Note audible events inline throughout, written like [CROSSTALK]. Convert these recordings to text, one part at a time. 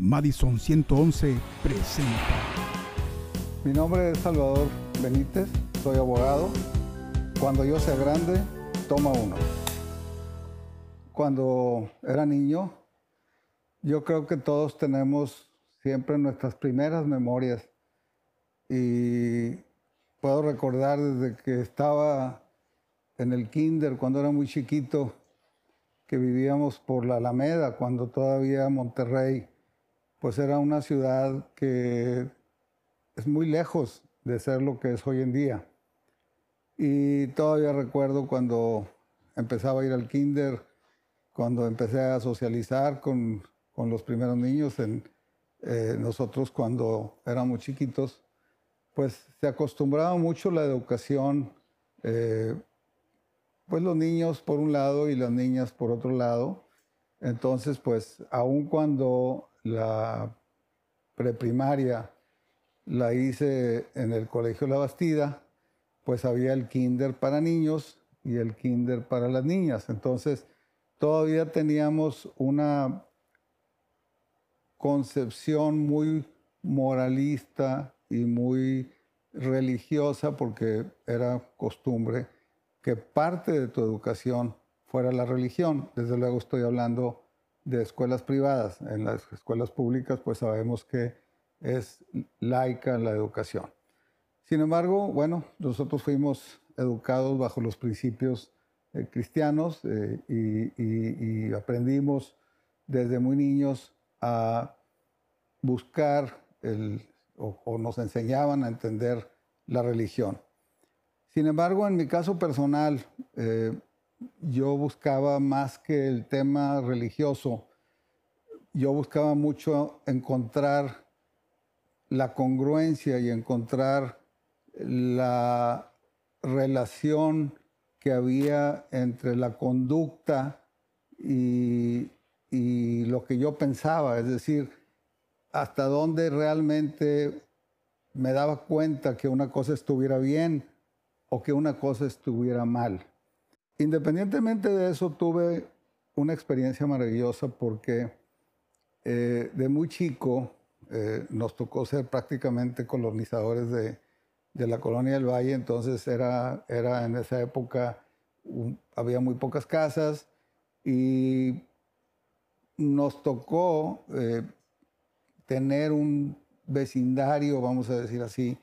Madison 111 presenta. Mi nombre es Salvador Benítez, soy abogado. Cuando yo sea grande, toma uno. Cuando era niño, yo creo que todos tenemos siempre nuestras primeras memorias. Y puedo recordar desde que estaba en el kinder, cuando era muy chiquito, que vivíamos por la Alameda, cuando todavía Monterrey pues era una ciudad que es muy lejos de ser lo que es hoy en día. Y todavía recuerdo cuando empezaba a ir al kinder, cuando empecé a socializar con, los primeros niños, en, eh, nosotros cuando éramos chiquitos, pues se acostumbraba mucho la educación, eh, pues los niños por un lado y las niñas por otro lado. Entonces, pues aun cuando la preprimaria la hice en el Colegio La Bastida, pues había el kinder para niños y el kinder para las niñas. Entonces, todavía teníamos una concepción muy moralista y muy religiosa, porque era costumbre que parte de tu educación fuera la religión. Desde luego estoy hablando de escuelas privadas. En las escuelas públicas, pues sabemos que es laica la educación. Sin embargo, bueno, nosotros fuimos educados bajo los principios eh, cristianos eh, y, aprendimos desde muy niños a buscar el, o, nos enseñaban a entender la religión. Sin embargo, en mi caso personal, eh, yo buscaba más que el tema religioso, yo buscaba mucho encontrar la congruencia y encontrar la relación que había entre la conducta y, lo que yo pensaba, es decir, hasta dónde realmente me daba cuenta que una cosa estuviera bien o que una cosa estuviera mal. Independientemente de eso, tuve una experiencia maravillosa porque eh, de muy chico eh, nos tocó ser prácticamente colonizadores de, la colonia del Valle, entonces era, era en esa época, había muy pocas casas y nos tocó eh, tener un vecindario, vamos a decir así,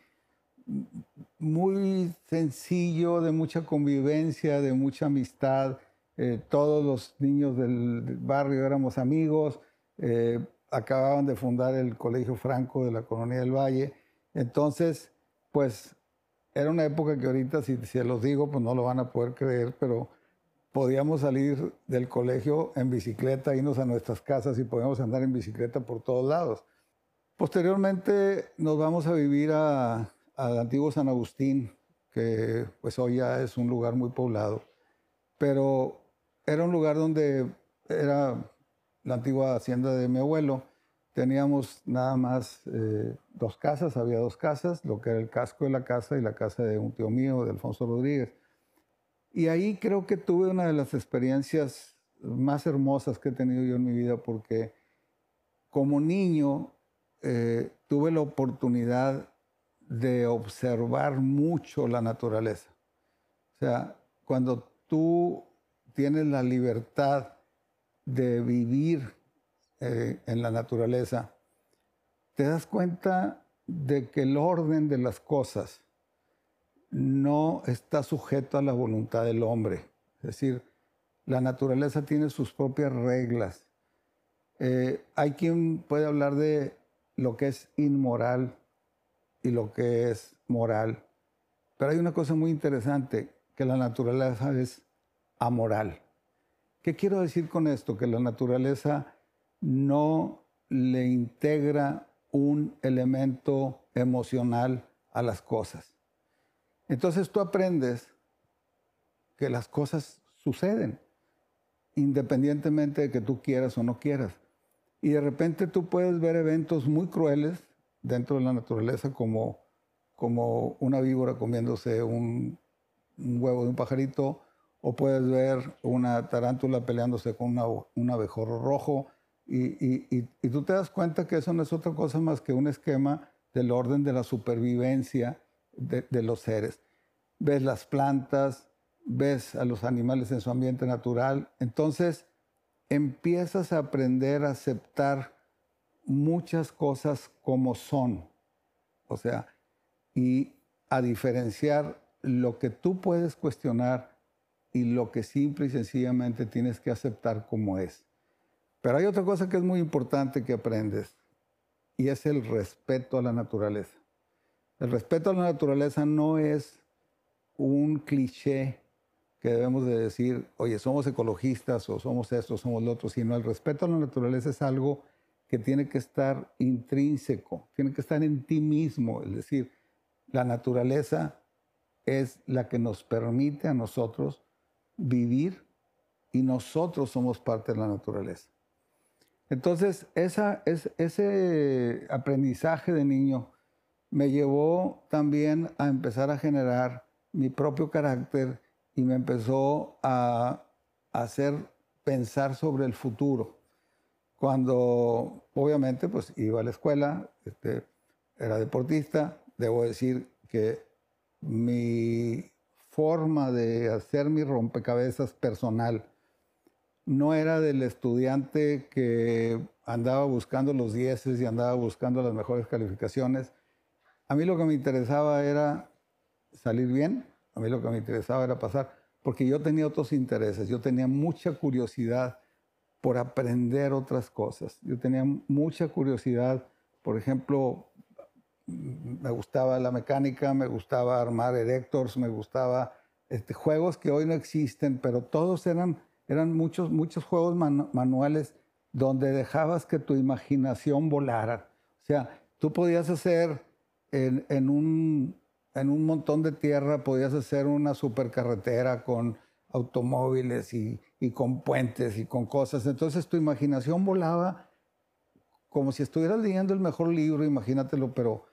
muy sencillo, de mucha convivencia, de mucha amistad. Eh, todos los niños del barrio éramos amigos. Eh, acababan de fundar el Colegio Franco de la Colonia del Valle. Entonces, pues era una época que ahorita, si se los digo, pues no lo van a poder creer, pero podíamos salir del colegio en bicicleta, irnos a nuestras casas y podíamos andar en bicicleta por todos lados. Posteriormente nos vamos a vivir a, al antiguo San Agustín, que pues hoy ya es un lugar muy poblado, pero era un lugar donde era la antigua hacienda de mi abuelo. Teníamos nada más eh, dos casas, había dos casas, lo que era el casco de la casa y la casa de un tío mío, de Alfonso Rodríguez. Y ahí creo que tuve una de las experiencias más hermosas que he tenido yo en mi vida porque como niño eh, tuve la oportunidad de observar mucho la naturaleza. O sea, cuando tú tienes la libertad de vivir eh, en la naturaleza, te das cuenta de que el orden de las cosas no está sujeto a la voluntad del hombre. Es decir, la naturaleza tiene sus propias reglas. Eh, hay quien puede hablar de lo que es inmoral y lo que es moral. Pero hay una cosa muy interesante, que la naturaleza es amoral. ¿Qué quiero decir con esto? Que la naturaleza no le integra un elemento emocional a las cosas. Entonces tú aprendes que las cosas suceden, independientemente de que tú quieras o no quieras. Y de repente tú puedes ver eventos muy crueles dentro de la naturaleza como, como una víbora comiéndose un, huevo de un pajarito, o puedes ver una tarántula peleándose con un abejorro rojo. Y, tú te das cuenta que eso no es otra cosa más que un esquema del orden de la supervivencia de los seres. Ves las plantas, ves a los animales en su ambiente natural, entonces empiezas a aprender a aceptar muchas cosas como son. O sea, y a diferenciar lo que tú puedes cuestionar y lo que simple y sencillamente tienes que aceptar como es. Pero hay otra cosa que es muy importante que aprendes y es el respeto a la naturaleza. El respeto a la naturaleza no es un cliché que debemos de decir, oye, somos ecologistas o somos esto, somos lo otro, sino el respeto a la naturaleza es algo tiene que estar intrínseco, tiene que estar en ti mismo, es decir, la naturaleza es la que nos permite a nosotros vivir y nosotros somos parte de la naturaleza. Entonces, ese aprendizaje de niño me llevó también a empezar a generar mi propio carácter y me empezó a hacer pensar sobre el futuro. Cuando obviamente pues iba a la escuela, este, era deportista, debo decir que mi forma de hacer mi rompecabezas personal no era del estudiante que andaba buscando los dieces y andaba buscando las mejores calificaciones. A mí lo que me interesaba era salir bien, a mí lo que me interesaba era pasar, porque yo tenía otros intereses, yo tenía mucha curiosidad por aprender otras cosas. Yo tenía mucha curiosidad, por ejemplo, me gustaba la mecánica, me gustaba armar erectors, me gustaba este, juegos que hoy no existen, pero todos eran, eran muchos, muchos juegos manuales donde dejabas que tu imaginación volara. O sea, tú podías hacer en un en un montón de tierra podías hacer una supercarretera con automóviles y, con puentes y con cosas. Entonces tu imaginación volaba como si estuvieras leyendo el mejor libro, imagínatelo, pero,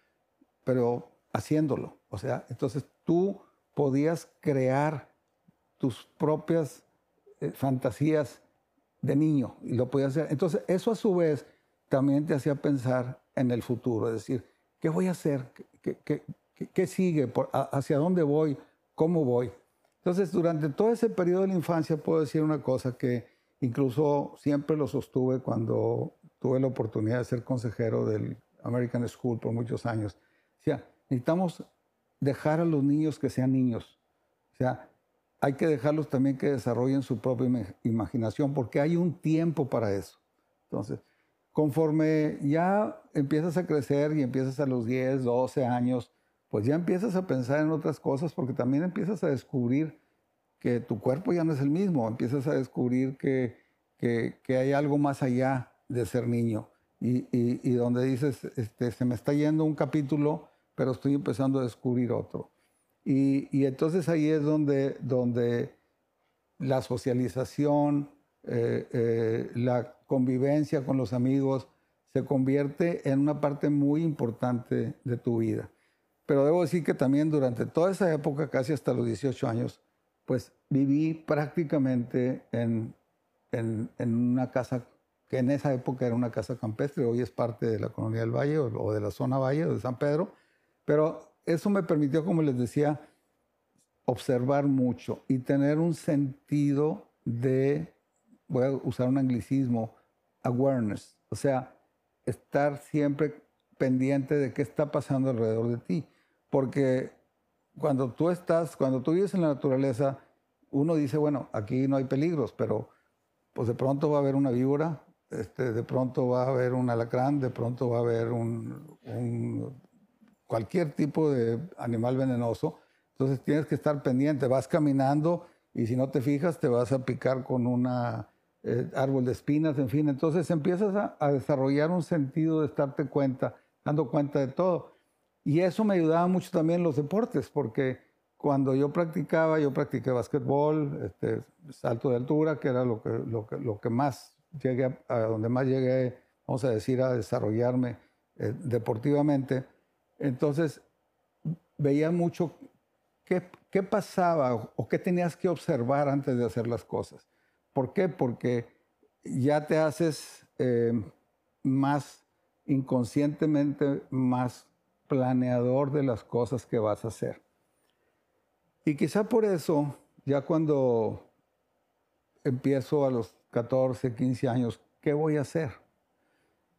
pero haciéndolo. O sea, entonces tú podías crear tus propias eh, fantasías de niño y lo podías hacer. Entonces eso a su vez también te hacía pensar en el futuro, es decir, ¿qué voy a hacer? ¿Qué, qué, ¿Qué, sigue? ¿Hacia dónde voy? ¿Cómo voy? Entonces, durante todo ese periodo de la infancia puedo decir una cosa que incluso siempre lo sostuve cuando tuve la oportunidad de ser consejero del American School por muchos años. O sea, necesitamos dejar a los niños que sean niños. O sea, hay que dejarlos también que desarrollen su propia imaginación porque hay un tiempo para eso. Entonces, conforme ya empiezas a crecer y empiezas a los 10, 12 años, pues ya empiezas a pensar en otras cosas porque también empiezas a descubrir que tu cuerpo ya no es el mismo, empiezas a descubrir que, hay algo más allá de ser niño y, donde dices, este, se me está yendo un capítulo, pero estoy empezando a descubrir otro. Y, entonces ahí es donde, donde la socialización, eh, eh, la convivencia con los amigos se convierte en una parte muy importante de tu vida. Pero debo decir que también durante toda esa época, casi hasta los 18 años, pues viví prácticamente en, en, una casa que en esa época era una casa campestre, hoy es parte de la Colonia del Valle o, de la zona Valle de San Pedro, pero eso me permitió, como les decía, observar mucho y tener un sentido de, voy a usar un anglicismo, awareness, o sea, estar siempre pendiente de qué está pasando alrededor de ti. Porque cuando tú estás, cuando tú vives en la naturaleza, uno dice, bueno, aquí no hay peligros, pero pues de pronto va a haber una víbora, este, de pronto va a haber un alacrán, de pronto va a haber un, cualquier tipo de animal venenoso. Entonces tienes que estar pendiente, vas caminando y si no te fijas te vas a picar con un eh, árbol de espinas, en fin. Entonces empiezas a, a desarrollar un sentido de estarte cuenta dando cuenta de todo. Y eso me ayudaba mucho también en los deportes, porque cuando yo practicaba, yo practiqué básquetbol, este, salto de altura, que era lo que, lo que, lo que más llegué, a, donde más llegué, vamos a decir, a desarrollarme eh, deportivamente. Entonces, veía mucho qué, qué pasaba o qué tenías que observar antes de hacer las cosas. ¿Por qué? Porque ya te haces eh, más inconscientemente, más planeador de las cosas que vas a hacer. Y quizá por eso, ya cuando empiezo a los 14, 15 años, ¿qué voy a hacer?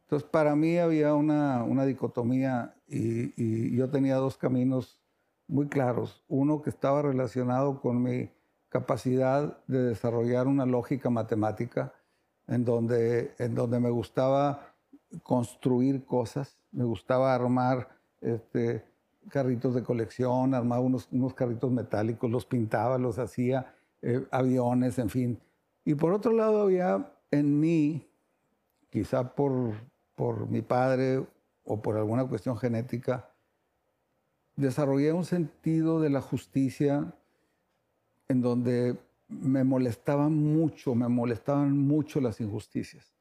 Entonces, para mí había una, dicotomía y, yo tenía dos caminos muy claros. Uno que estaba relacionado con mi capacidad de desarrollar una lógica matemática, en donde, en donde me gustaba construir cosas, me gustaba armar este, carritos de colección, armaba unos, unos carritos metálicos, los pintaba, los hacía, eh, aviones, en fin. Y por otro lado había en mí, quizá por, por mi padre o por alguna cuestión genética, desarrollé un sentido de la justicia en donde me molestaban mucho, me molestaban mucho las injusticias.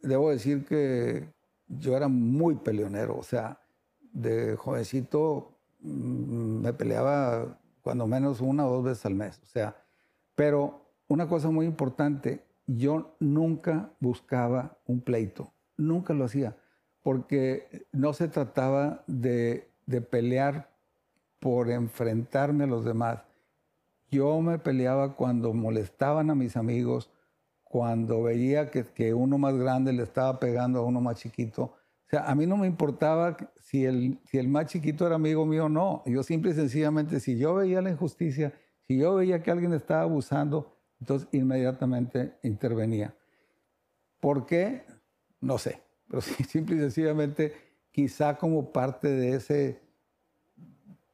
Debo decir que yo era muy peleonero, o sea, de jovencito mm, me peleaba cuando menos una o dos veces al mes, o sea, pero una cosa muy importante, yo nunca buscaba un pleito, nunca lo hacía, porque no se trataba de, pelear por enfrentarme a los demás. Yo me peleaba cuando molestaban a mis amigos, cuando veía que, que, uno más grande le estaba pegando a uno más chiquito. O sea, a mí no me importaba si el, si el más chiquito era amigo mío o no. Yo simple y sencillamente, si yo veía la injusticia, si yo veía que alguien estaba abusando, entonces inmediatamente intervenía. ¿Por qué? No sé, pero [LAUGHS] simple y sencillamente quizá como parte de ese,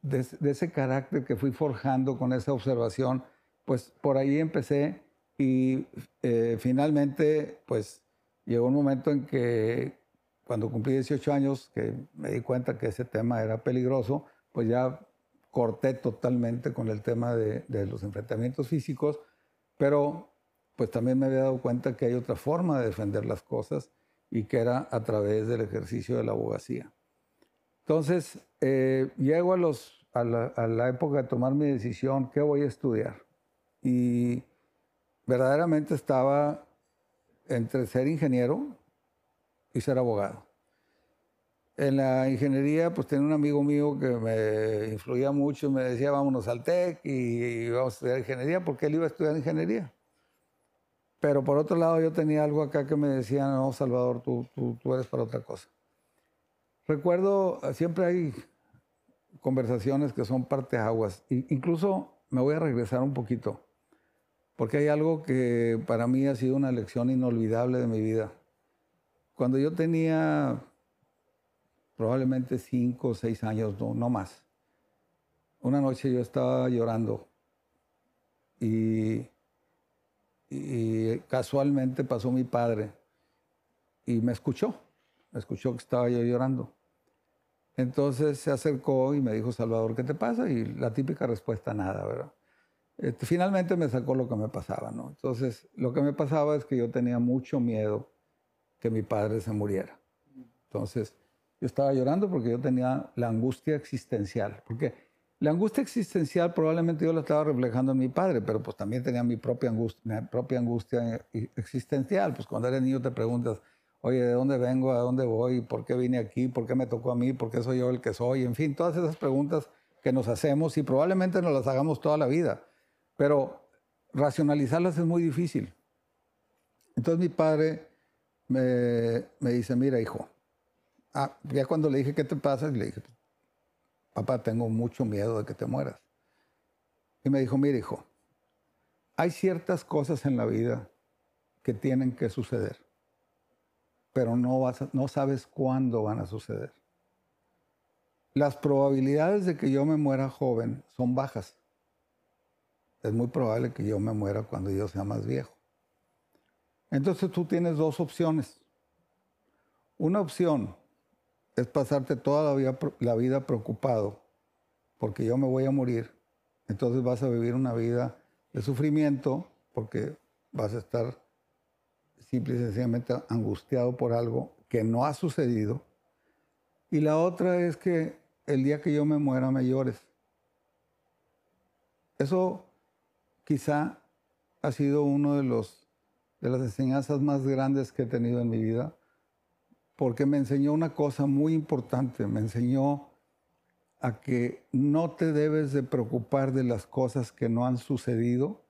de, ese carácter que fui forjando con esa observación, pues por ahí empecé y eh, finalmente pues llegó un momento en que cuando cumplí 18 años, que me di cuenta que ese tema era peligroso, pues ya corté totalmente con el tema de, de los enfrentamientos físicos pero pues también me había dado cuenta que hay otra forma de defender las cosas y que era a través del ejercicio de la abogacía. Entonces, eh, llego a, los, a, la, a la época de tomar mi decisión, ¿qué voy a estudiar? Y verdaderamente estaba entre ser ingeniero y ser abogado. En la ingeniería, pues tenía un amigo mío que me influía mucho, me decía, vámonos al TEC y, vamos a estudiar ingeniería, porque él iba a estudiar ingeniería. Pero por otro lado, yo tenía algo acá que me decía, no, Salvador, tú, tú, tú eres para otra cosa. Recuerdo, siempre hay conversaciones que son parteaguas. Incluso me voy a regresar un poquito, porque hay algo que para mí ha sido una lección inolvidable de mi vida. Cuando yo tenía probablemente cinco o seis años, no, no más. Una noche yo estaba llorando y, y casualmente pasó mi padre y me escuchó, me escuchó que estaba yo llorando. Entonces se acercó y me dijo, Salvador, ¿qué te pasa? Y la típica respuesta, nada, ¿verdad? Este, finalmente me sacó lo que me pasaba, ¿no? Entonces, lo que me pasaba es que yo tenía mucho miedo que mi padre se muriera. Entonces, yo estaba llorando porque yo tenía la angustia existencial. Porque la angustia existencial probablemente yo la estaba reflejando en mi padre, pero pues también tenía mi propia angustia, mi propia angustia existencial. Pues cuando eres niño te preguntas, oye, ¿de dónde vengo? ¿A dónde voy? ¿Por qué vine aquí? ¿Por qué me tocó a mí? ¿Por qué soy yo el que soy? En fin, todas esas preguntas que nos hacemos y probablemente nos las hagamos toda la vida. Pero racionalizarlas es muy difícil. Entonces mi padre me, dice, mira hijo, Ah, ya cuando le dije, ¿qué te pasa? le dije, papá, tengo mucho miedo de que te mueras. Y me dijo, mira, hijo, hay ciertas cosas en la vida que tienen que suceder, pero no, vas no sabes cuándo van a suceder. Las probabilidades de que yo me muera joven son bajas. Es muy probable que yo me muera cuando yo sea más viejo. Entonces tú tienes dos opciones. Una opción es pasarte toda la vida, la vida preocupado porque yo me voy a morir. Entonces vas a vivir una vida de sufrimiento porque vas a estar simple y sencillamente angustiado por algo que no ha sucedido. Y la otra es que el día que yo me muera me llores. Eso quizá ha sido uno de los de las enseñanzas más grandes que he tenido en mi vida, porque me enseñó una cosa muy importante, me enseñó a que no te debes de preocupar de las cosas que no han sucedido,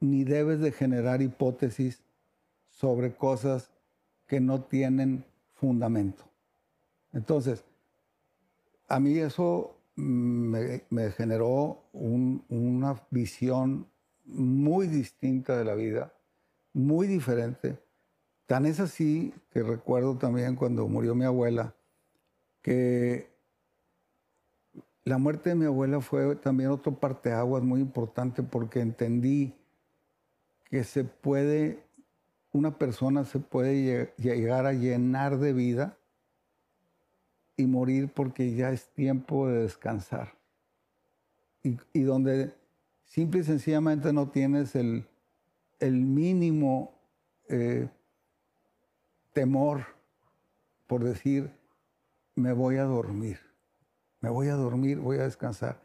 ni debes de generar hipótesis sobre cosas que no tienen fundamento. Entonces, a mí eso me, generó una visión muy distinta de la vida, muy diferente. Tan es así que recuerdo también cuando murió mi abuela, que la muerte de mi abuela fue también otro parteaguas muy importante porque entendí que se puede, una persona se puede llegar a llenar de vida y morir porque ya es tiempo de descansar. Y, donde simple y sencillamente no tienes el, mínimo eh, temor por decir, me voy a dormir, me voy a dormir, voy a descansar.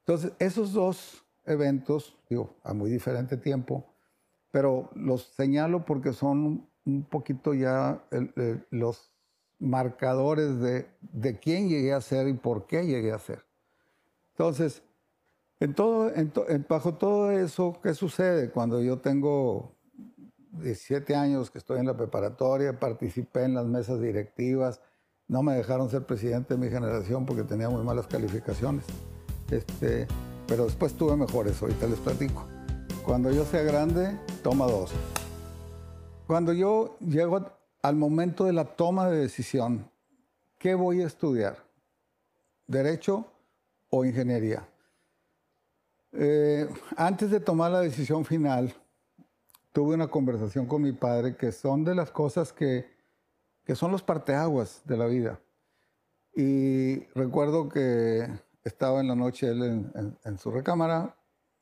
Entonces, esos dos eventos, digo, a muy diferente tiempo, pero los señalo porque son un poquito ya los marcadores de, de, quién llegué a ser y por qué llegué a ser. Entonces, en todo, bajo todo eso, ¿qué sucede? Cuando yo tengo 17 años que estoy en la preparatoria, participé en las mesas directivas, no me dejaron ser presidente de mi generación porque tenía muy malas calificaciones. Este, pero después tuve mejores, ahorita les platico. Cuando yo sea grande, toma dos. Cuando yo llego al momento de la toma de decisión, ¿qué voy a estudiar? ¿Derecho o ingeniería? Eh, antes de tomar la decisión final, tuve una conversación con mi padre que son de las cosas que, que son los parteaguas de la vida. Y recuerdo que estaba en la noche él en, su recámara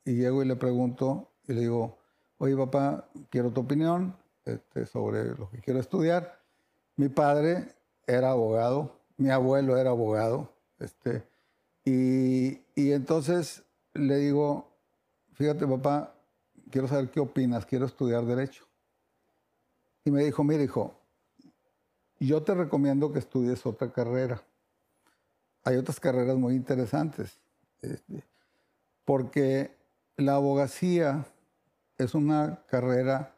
y llego y le pregunto y le digo, oye papá, quiero tu opinión este, sobre lo que quiero estudiar. Mi padre era abogado, mi abuelo era abogado, este, y, y entonces le digo, fíjate papá, quiero saber qué opinas, quiero estudiar derecho. Y me dijo, mira hijo, yo te recomiendo que estudies otra carrera. Hay otras carreras muy interesantes, este, porque la abogacía es una carrera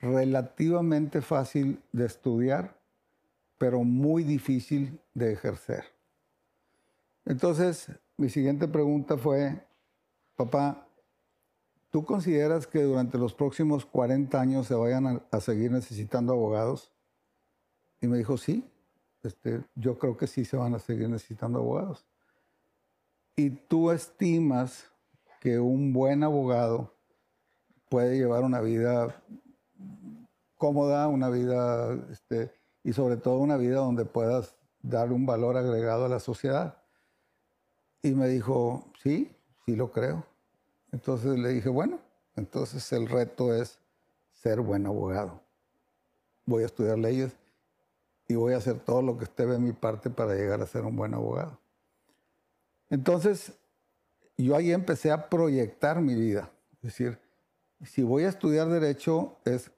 relativamente fácil de estudiar, pero muy difícil de ejercer. Entonces, mi siguiente pregunta fue, papá, ¿tú consideras que durante los próximos 40 años se vayan a, seguir necesitando abogados? Y me dijo, sí, este, yo creo que sí se van a seguir necesitando abogados. ¿Y tú estimas que un buen abogado puede llevar una vida cómoda, una vida, este, y sobre todo una vida donde puedas dar un valor agregado a la sociedad. Y me dijo, sí, sí lo creo. Entonces le dije, bueno, entonces el reto es ser buen abogado. Voy a estudiar leyes y voy a hacer todo lo que esté de mi parte para llegar a ser un buen abogado. Entonces, yo ahí empecé a proyectar mi vida. Es decir, si voy a estudiar derecho, es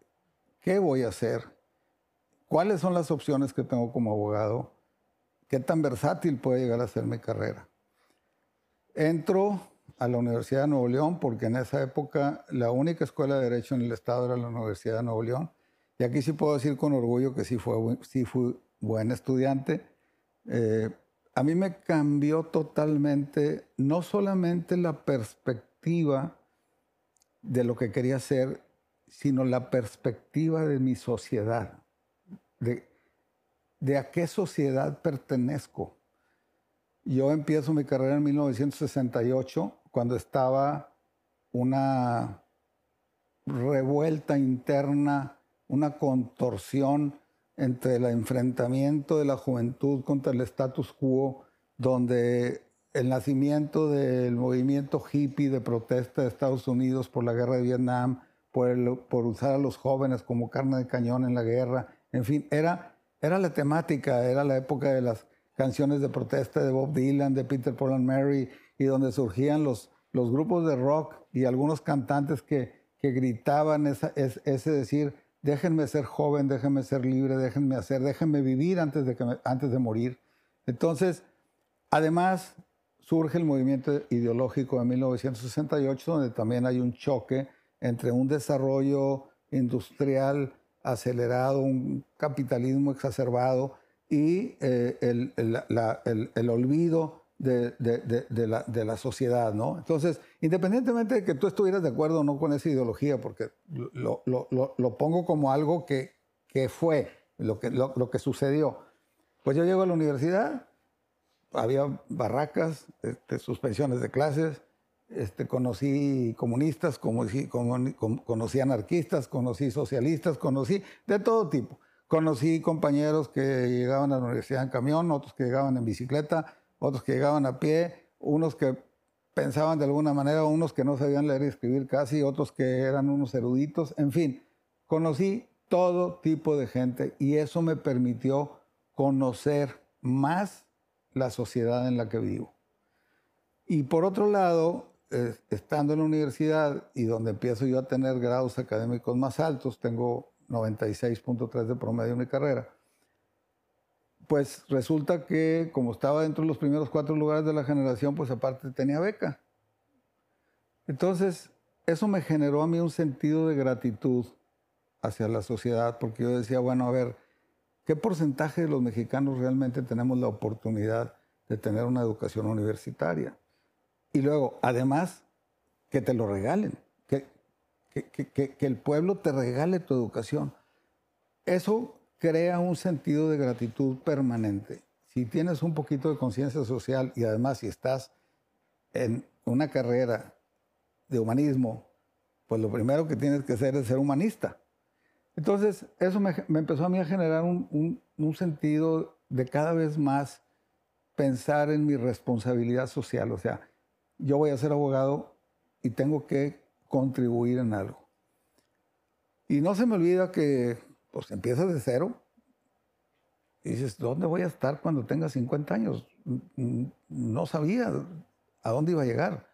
qué voy a hacer, cuáles son las opciones que tengo como abogado, qué tan versátil puede llegar a ser mi carrera. Entro a la Universidad de Nuevo León porque en esa época la única escuela de derecho en el estado era la Universidad de Nuevo León. Y aquí sí puedo decir con orgullo que sí, fue, sí fui buen estudiante. Eh, a mí me cambió totalmente no solamente la perspectiva de lo que quería hacer, sino la perspectiva de mi sociedad, de, de a qué sociedad pertenezco. Yo empiezo mi carrera en 1968, cuando estaba una revuelta interna, una contorsión entre el enfrentamiento de la juventud contra el status quo, donde el nacimiento del movimiento hippie de protesta de Estados Unidos por la guerra de Vietnam, por, por usar a los jóvenes como carne de cañón en la guerra, en fin, era, era la temática, era la época de las canciones de protesta de Bob Dylan, de Peter Paul and Mary, y donde surgían los, los grupos de rock y algunos cantantes que, que gritaban esa, ese decir, déjenme ser joven, déjenme ser libre, déjenme hacer, déjenme vivir antes de, que antes de morir. Entonces, además, surge el movimiento ideológico de 1968, donde también hay un choque entre un desarrollo industrial acelerado, un capitalismo exacerbado y eh, el, el, olvido de, la, sociedad, ¿no? Entonces, independientemente de que tú estuvieras de acuerdo o no con esa ideología, porque lo, lo, lo, pongo como algo que, que fue, lo que, lo, que sucedió, pues yo llego a la universidad, había barracas, este, suspensiones de clases, este, conocí comunistas, conocí, conocí anarquistas, conocí socialistas, conocí de todo tipo. Conocí compañeros que llegaban a la universidad en camión, otros que llegaban en bicicleta, otros que llegaban a pie, unos que pensaban de alguna manera, unos que no sabían leer y escribir casi, otros que eran unos eruditos, en fin, conocí todo tipo de gente y eso me permitió conocer más la sociedad en la que vivo. Y por otro lado, estando en la universidad y donde empiezo yo a tener grados académicos más altos, tengo 96.3 de promedio en mi carrera, pues resulta que como estaba dentro de los primeros cuatro lugares de la generación, pues aparte tenía beca. Entonces, eso me generó a mí un sentido de gratitud hacia la sociedad, porque yo decía, bueno, a ver, ¿qué porcentaje de los mexicanos realmente tenemos la oportunidad de tener una educación universitaria? Y luego, además, que te lo regalen, que, que, el pueblo te regale tu educación. Eso crea un sentido de gratitud permanente. Si tienes un poquito de conciencia social y además si estás en una carrera de humanismo, pues lo primero que tienes que hacer es ser humanista. Entonces, eso me, empezó a mí a generar un, un, sentido de cada vez más pensar en mi responsabilidad social. O sea, yo voy a ser abogado y tengo que contribuir en algo. Y no se me olvida que pues empiezas de cero y dices, ¿dónde voy a estar cuando tenga 50 años? No sabía a dónde iba a llegar.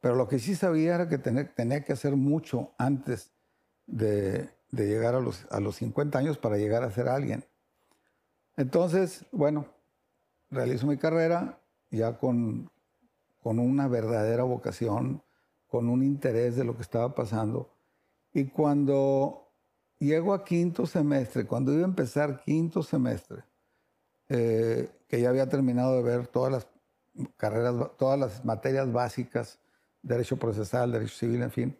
Pero lo que sí sabía era que tenía, que hacer mucho antes de, llegar a los, a los 50 años para llegar a ser alguien. Entonces, bueno, realizo mi carrera ya con, con una verdadera vocación, con un interés de lo que estaba pasando. Y cuando llego a quinto semestre, cuando iba a empezar quinto semestre, eh, que ya había terminado de ver todas las carreras, todas las materias básicas, derecho procesal, derecho civil, en fin,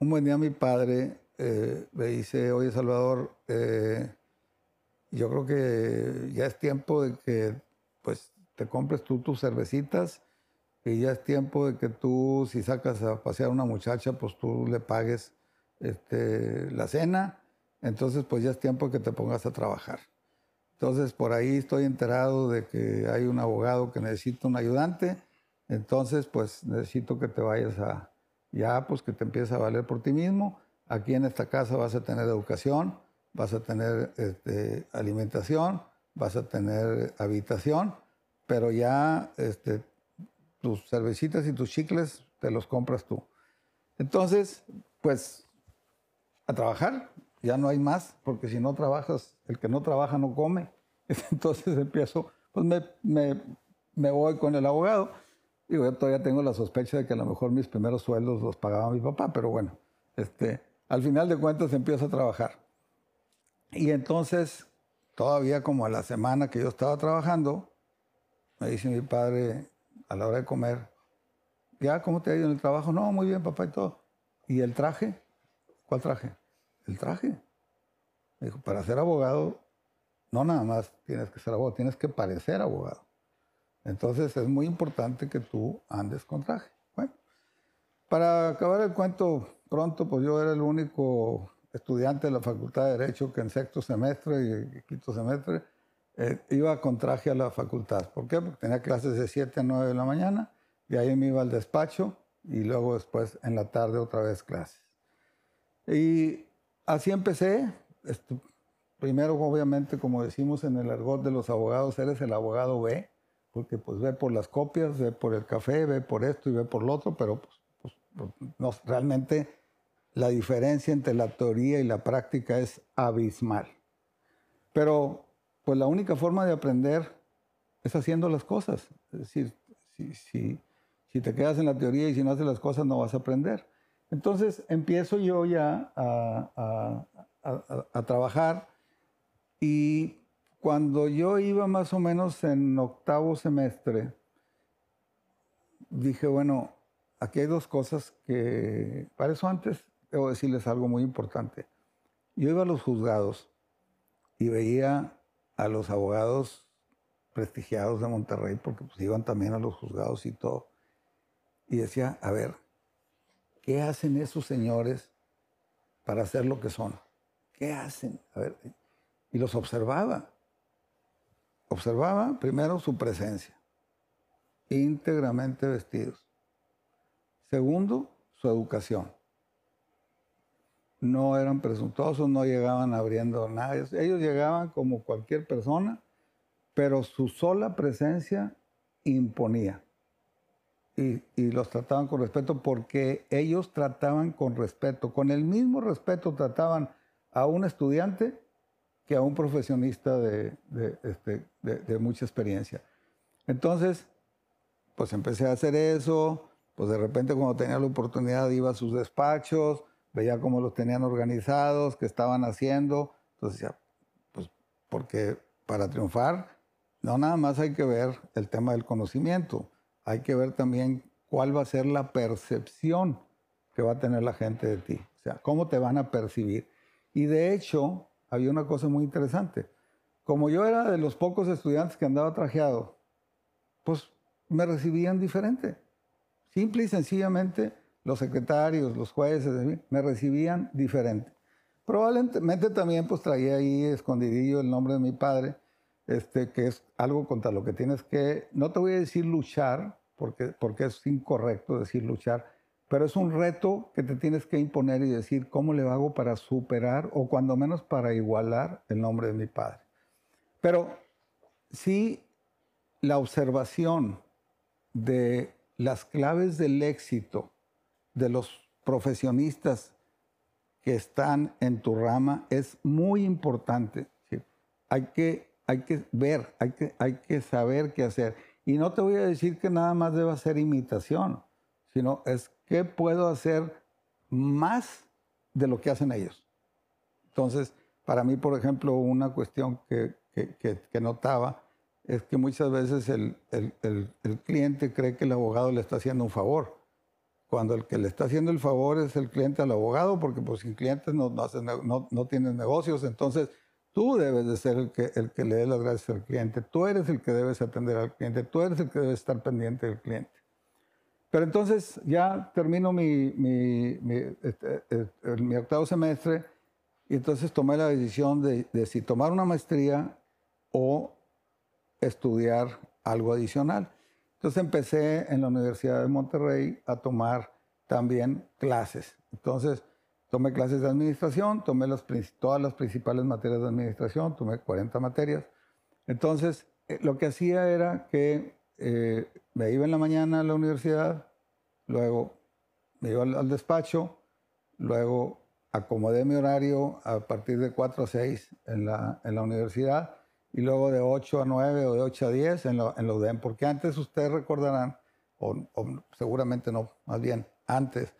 un buen día mi padre eh, me dice, oye Salvador, eh, yo creo que ya es tiempo de que pues te compres tú tus cervecitas y ya es tiempo de que tú, si sacas a pasear a una muchacha, pues tú le pagues este, la cena, entonces pues ya es tiempo que te pongas a trabajar. Entonces por ahí estoy enterado de que hay un abogado que necesita un ayudante, entonces pues necesito que te vayas a, ya pues que te empieces a valer por ti mismo. Aquí en esta casa vas a tener educación, vas a tener este, alimentación, vas a tener habitación, pero ya este, tus cervecitas y tus chicles te los compras tú. Entonces, pues a trabajar, ya no hay más, porque si no trabajas, el que no trabaja no come. [LAUGHS] Entonces empiezo, pues me, me, me voy con el abogado. y yo todavía tengo la sospecha de que a lo mejor mis primeros sueldos los pagaba mi papá, pero bueno, este, al final de cuentas empiezo a trabajar. Y entonces, todavía como a la semana que yo estaba trabajando, me dice mi padre, a la hora de comer, ya, ¿cómo te ha ido en el trabajo? No, muy bien, papá y todo. ¿Y el traje? ¿Cuál traje? El traje. Me dijo, para ser abogado, no nada más tienes que ser abogado, tienes que parecer abogado. Entonces es muy importante que tú andes con traje. Bueno, para acabar el cuento pronto, pues yo era el único estudiante de la Facultad de Derecho que en sexto semestre y quinto semestre eh, iba con traje a la facultad. ¿Por qué? Porque tenía clases de 7 a 9 de la mañana y ahí me iba al despacho y luego después en la tarde otra vez clases. Y así empecé. primero, obviamente, como decimos en el argot de los abogados, eres el abogado B, porque pues ve por las copias, ve por el café, ve por esto y ve por lo otro, pero pues, pues, no, realmente la diferencia entre la teoría y la práctica es abismal. Pero pues la única forma de aprender es haciendo las cosas. Es decir, si, si, te quedas en la teoría y si no haces las cosas no vas a aprender. Entonces empiezo yo ya a, trabajar y cuando yo iba más o menos en octavo semestre, dije, bueno, aquí hay dos cosas que, para eso antes debo decirles algo muy importante. Yo iba a los juzgados y veía a los abogados prestigiados de Monterrey, porque pues iban también a los juzgados y todo, y decía, a ver, ¿qué hacen esos señores para ser lo que son? ¿Qué hacen? Y los observaba. Observaba primero su presencia, íntegramente vestidos. Segundo, su educación. No eran presuntuosos, no llegaban abriendo nada. Ellos llegaban como cualquier persona, pero su sola presencia imponía. Y, y, los trataban con respeto porque ellos trataban con respeto. Con el mismo respeto trataban a un estudiante que a un profesionista de, este, de, mucha experiencia. Entonces, pues empecé a hacer eso, pues de repente cuando tenía la oportunidad iba a sus despachos, veía cómo los tenían organizados, qué estaban haciendo, entonces decía, pues porque para triunfar no nada más hay que ver el tema del conocimiento, hay que ver también cuál va a ser la percepción que va a tener la gente de ti, o sea, cómo te van a percibir. Y de hecho, había una cosa muy interesante. Como yo era de los pocos estudiantes que andaba trajeado, pues me recibían diferente. Simple y sencillamente, los secretarios, los jueces, me recibían diferente. Probablemente también pues traía ahí escondidillo el nombre de mi padre, este, que es algo contra lo que tienes que, no te voy a decir luchar, porque, porque es incorrecto decir luchar, pero es un reto que te tienes que imponer y decir, ¿cómo le hago para superar o cuando menos para igualar el nombre de mi padre? Pero sí, la observación de las claves del éxito de los profesionistas que están en tu rama es muy importante. Hay, que, hay que ver, hay que, hay que saber qué hacer. Y no te voy a decir que nada más deba ser imitación, sino es ¿Qué puedo hacer más de lo que hacen ellos? Entonces, para mí, por ejemplo, una cuestión que, notaba es que muchas veces el, cliente cree que el abogado le está haciendo un favor, cuando el que le está haciendo el favor es el cliente al abogado, porque pues sin clientes no, no, no, tienes negocios, entonces tú debes de ser el que, le dé las gracias al cliente, tú eres el que debes atender al cliente, tú eres el que debe estar pendiente del cliente. Pero entonces ya termino mi, mi, este, eh, octavo semestre y entonces tomé la decisión de, si tomar una maestría o estudiar algo adicional. Entonces empecé en la Universidad de Monterrey a tomar también clases. Entonces tomé clases de administración, tomé las, todas las principales materias de administración, tomé 40 materias. Entonces eh, lo que hacía era que eh, me iba en la mañana a la universidad, luego me iba al, despacho, luego acomodé mi horario a partir de 4 a 6 en la, en la universidad y luego de 8 a 9 o de 8 a 10 en, lo, en la UDEM, porque antes ustedes recordarán, o, seguramente no, más bien antes,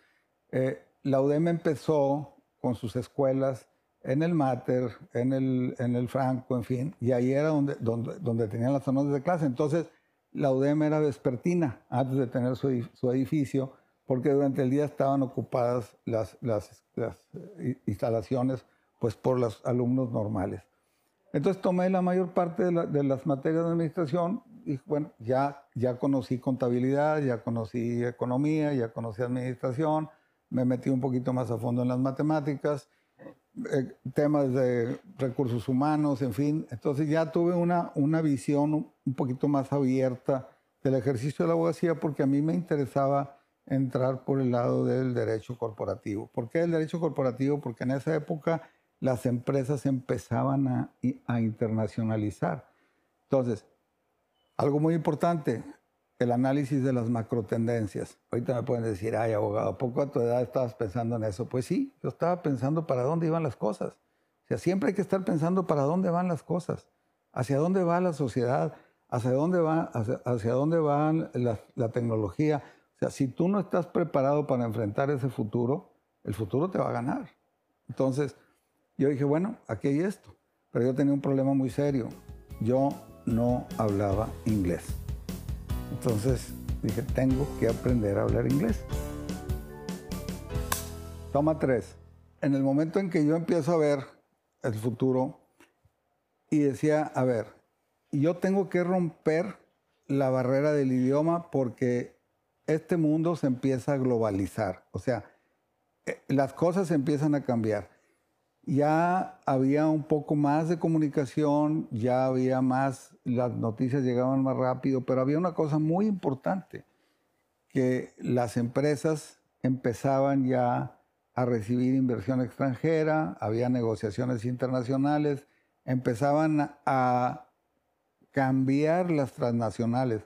eh, la UDEM empezó con sus escuelas en el Mater, en el, en el Franco, en fin, y ahí era donde, donde, donde tenían las zonas de clase. Entonces, la UDEM era vespertina antes de tener su, edificio, porque durante el día estaban ocupadas las, las, eh, instalaciones pues, por los alumnos normales. Entonces tomé la mayor parte de, las materias de administración y bueno, ya, ya conocí contabilidad, ya conocí economía, ya conocí administración, me metí un poquito más a fondo en las matemáticas eh, temas de recursos humanos, en fin. Entonces ya tuve una, una visión un poquito más abierta del ejercicio de la abogacía porque a mí me interesaba entrar por el lado del derecho corporativo. ¿Por qué el derecho corporativo? Porque en esa época las empresas empezaban a, a internacionalizar. Entonces, algo muy importante, el análisis de las macrotendencias. Ahorita me pueden decir, ay, abogado, ¿a poco a tu edad estabas pensando en eso? Pues sí, yo estaba pensando para dónde iban las cosas. O sea, siempre hay que estar pensando para dónde van las cosas, hacia dónde va la sociedad, hacia dónde va, hacia, dónde va la, la tecnología. O sea, si tú no estás preparado para enfrentar ese futuro, el futuro te va a ganar. Entonces, yo dije, bueno, aquí hay esto. Pero yo tenía un problema muy serio. Yo no hablaba inglés. Entonces dije, tengo que aprender a hablar inglés. Toma tres. En el momento en que yo empiezo a ver el futuro y decía, a ver, yo tengo que romper la barrera del idioma porque este mundo se empieza a globalizar. O sea, eh, las cosas empiezan a cambiar ya había un poco más de comunicación, ya había más, las noticias llegaban más rápido, pero había una cosa muy importante, que las empresas empezaban ya a recibir inversión extranjera, había negociaciones internacionales, empezaban a cambiar las transnacionales.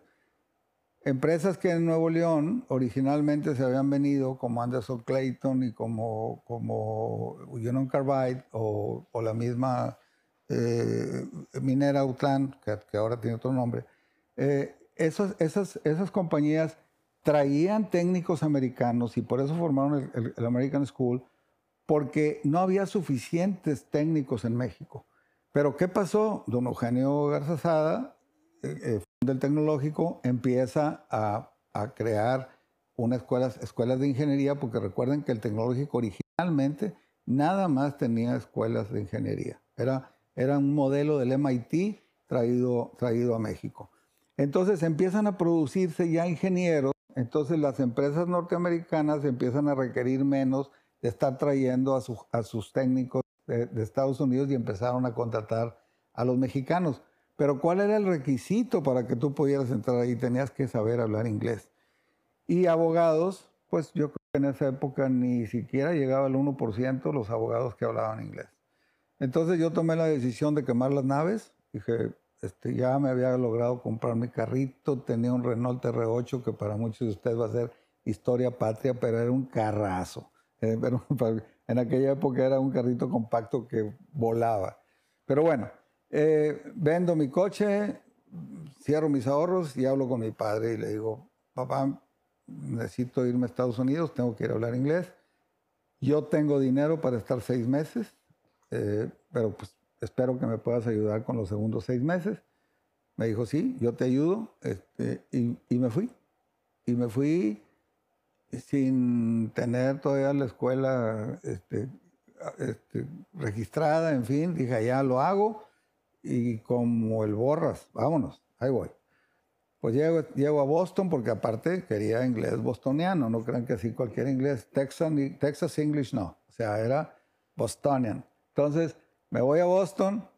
Empresas que en Nuevo León originalmente se habían venido, como Anderson Clayton y como, como Union Carbide o, la misma eh, minera Utlan, que, ahora tiene otro nombre, eh, esas, esas compañías traían técnicos americanos y por eso formaron el, American School, porque no había suficientes técnicos en México. Pero ¿qué pasó? Don Eugenio Garzazada eh, del tecnológico empieza a, crear unas escuelas, de ingeniería, porque recuerden que el tecnológico originalmente nada más tenía escuelas de ingeniería. Era, era un modelo del MIT traído, traído a México. Entonces empiezan a producirse ya ingenieros, entonces las empresas norteamericanas empiezan a requerir menos de estar trayendo a, a sus técnicos de Estados Unidos y empezaron a contratar a los mexicanos. Pero ¿cuál era el requisito para que tú pudieras entrar ahí? Tenías que saber hablar inglés. Y abogados, pues yo creo que en esa época ni siquiera llegaba al 1% los abogados que hablaban inglés. Entonces yo tomé la decisión de quemar las naves. Dije, este, ya me había logrado comprar mi carrito, tenía un Renault R8 que para muchos de ustedes va a ser historia patria, pero era un carrazo. Eh, [LAUGHS] en aquella época era un carrito compacto que volaba. Pero bueno, eh, vendo mi coche, cierro mis ahorros y hablo con mi padre y le digo, papá, necesito irme a Estados Unidos, tengo que ir a hablar inglés. Yo tengo dinero para estar seis meses, eh, pero pues espero que me puedas ayudar con los segundos seis meses. Me dijo, sí, yo te ayudo. Este, y, me fui. Y me fui sin tener todavía la escuela este, este, registrada, en fin. Dije, ya lo hago y como el borras, vámonos, ahí voy. Pues llego, llego a Boston porque aparte quería inglés bostoniano, no crean que así cualquier inglés, Texas, Texas English no, o sea, era bostonian. Entonces me voy a Boston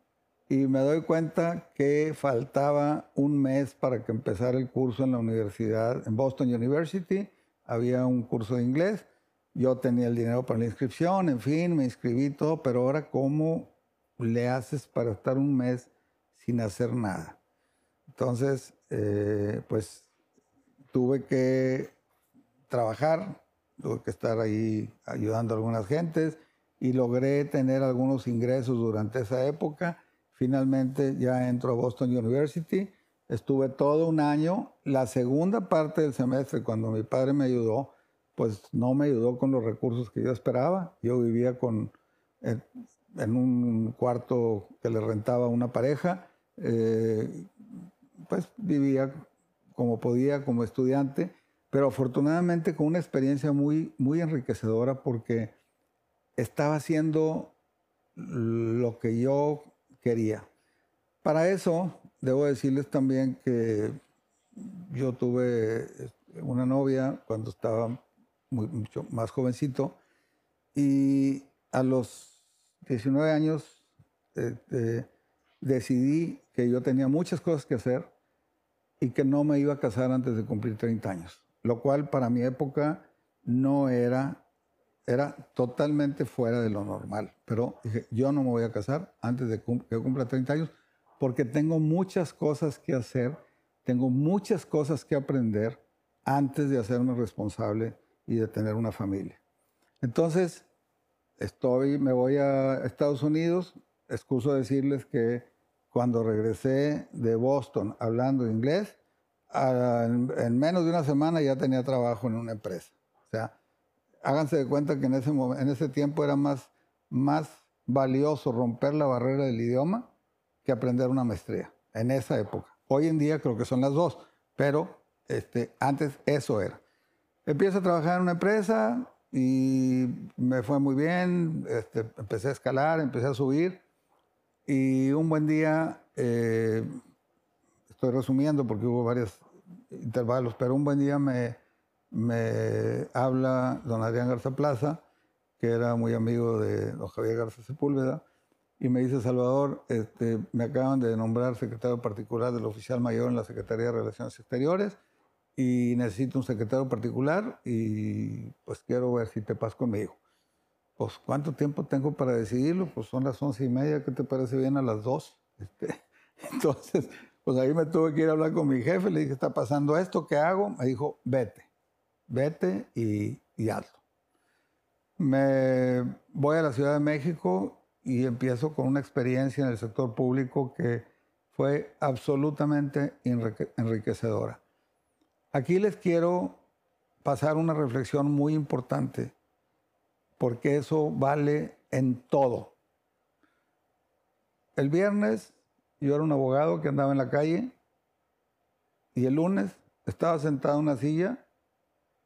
y me doy cuenta que faltaba un mes para que empezara el curso en la universidad, en Boston University, había un curso de inglés, yo tenía el dinero para la inscripción, en fin, me inscribí todo, pero ahora cómo le haces para estar un mes sin hacer nada. Entonces, eh, pues tuve que trabajar, tuve que estar ahí ayudando a algunas gentes y logré tener algunos ingresos durante esa época. Finalmente ya entro a Boston University. Estuve todo un año. La segunda parte del semestre, cuando mi padre me ayudó, pues no me ayudó con los recursos que yo esperaba. Yo vivía con, eh, en un cuarto que le rentaba una pareja, eh, pues vivía como podía, como estudiante, pero afortunadamente con una experiencia muy, muy enriquecedora porque estaba haciendo lo que yo quería. Para eso, debo decirles también que yo tuve una novia cuando estaba mucho más jovencito y a los 19 años este, decidí que yo tenía muchas cosas que hacer y que no me iba a casar antes de cumplir 30 años, lo cual para mi época no era, era totalmente fuera de lo normal. Pero dije, yo no me voy a casar antes de que cumpla 30 años porque tengo muchas cosas que hacer tengo muchas cosas que aprender antes de hacerme responsable y de tener una familia. Entonces, estoy, me voy a Estados Unidos. Excuso decirles que cuando regresé de Boston hablando inglés, en, menos de una semana ya tenía trabajo en una empresa. O sea, háganse de cuenta que en ese, en ese tiempo era más, más valioso romper la barrera del idioma que aprender una maestría, en esa época. Hoy en día creo que son las dos, pero este, antes eso era. Empiezo a trabajar en una empresa y me fue muy bien, este, empecé a escalar, empecé a subir y un buen día, eh, estoy resumiendo porque hubo varios intervalos, pero un buen día me, habla don Adrián Garza Plaza, que era muy amigo de don Javier Garza Sepúlveda, y me dice, Salvador, este, me acaban de nombrar secretario particular del oficial mayor en la Secretaría de Relaciones Exteriores y necesito un secretario particular y pues quiero ver si te pasas conmigo. Pues, ¿cuánto tiempo tengo para decidirlo? Pues son las once y media, ¿qué te parece bien a las dos? [LAUGHS] Este, entonces, pues ahí me tuve que ir a hablar con mi jefe, le dije, está pasando esto, ¿qué hago? Me dijo, vete, vete y, y hazlo. Me voy a la Ciudad de México y empiezo con una experiencia en el sector público que fue absolutamente enriquecedora. Aquí les quiero pasar una reflexión muy importante, porque eso vale en todo. El viernes yo era un abogado que andaba en la calle y el lunes estaba sentado en una silla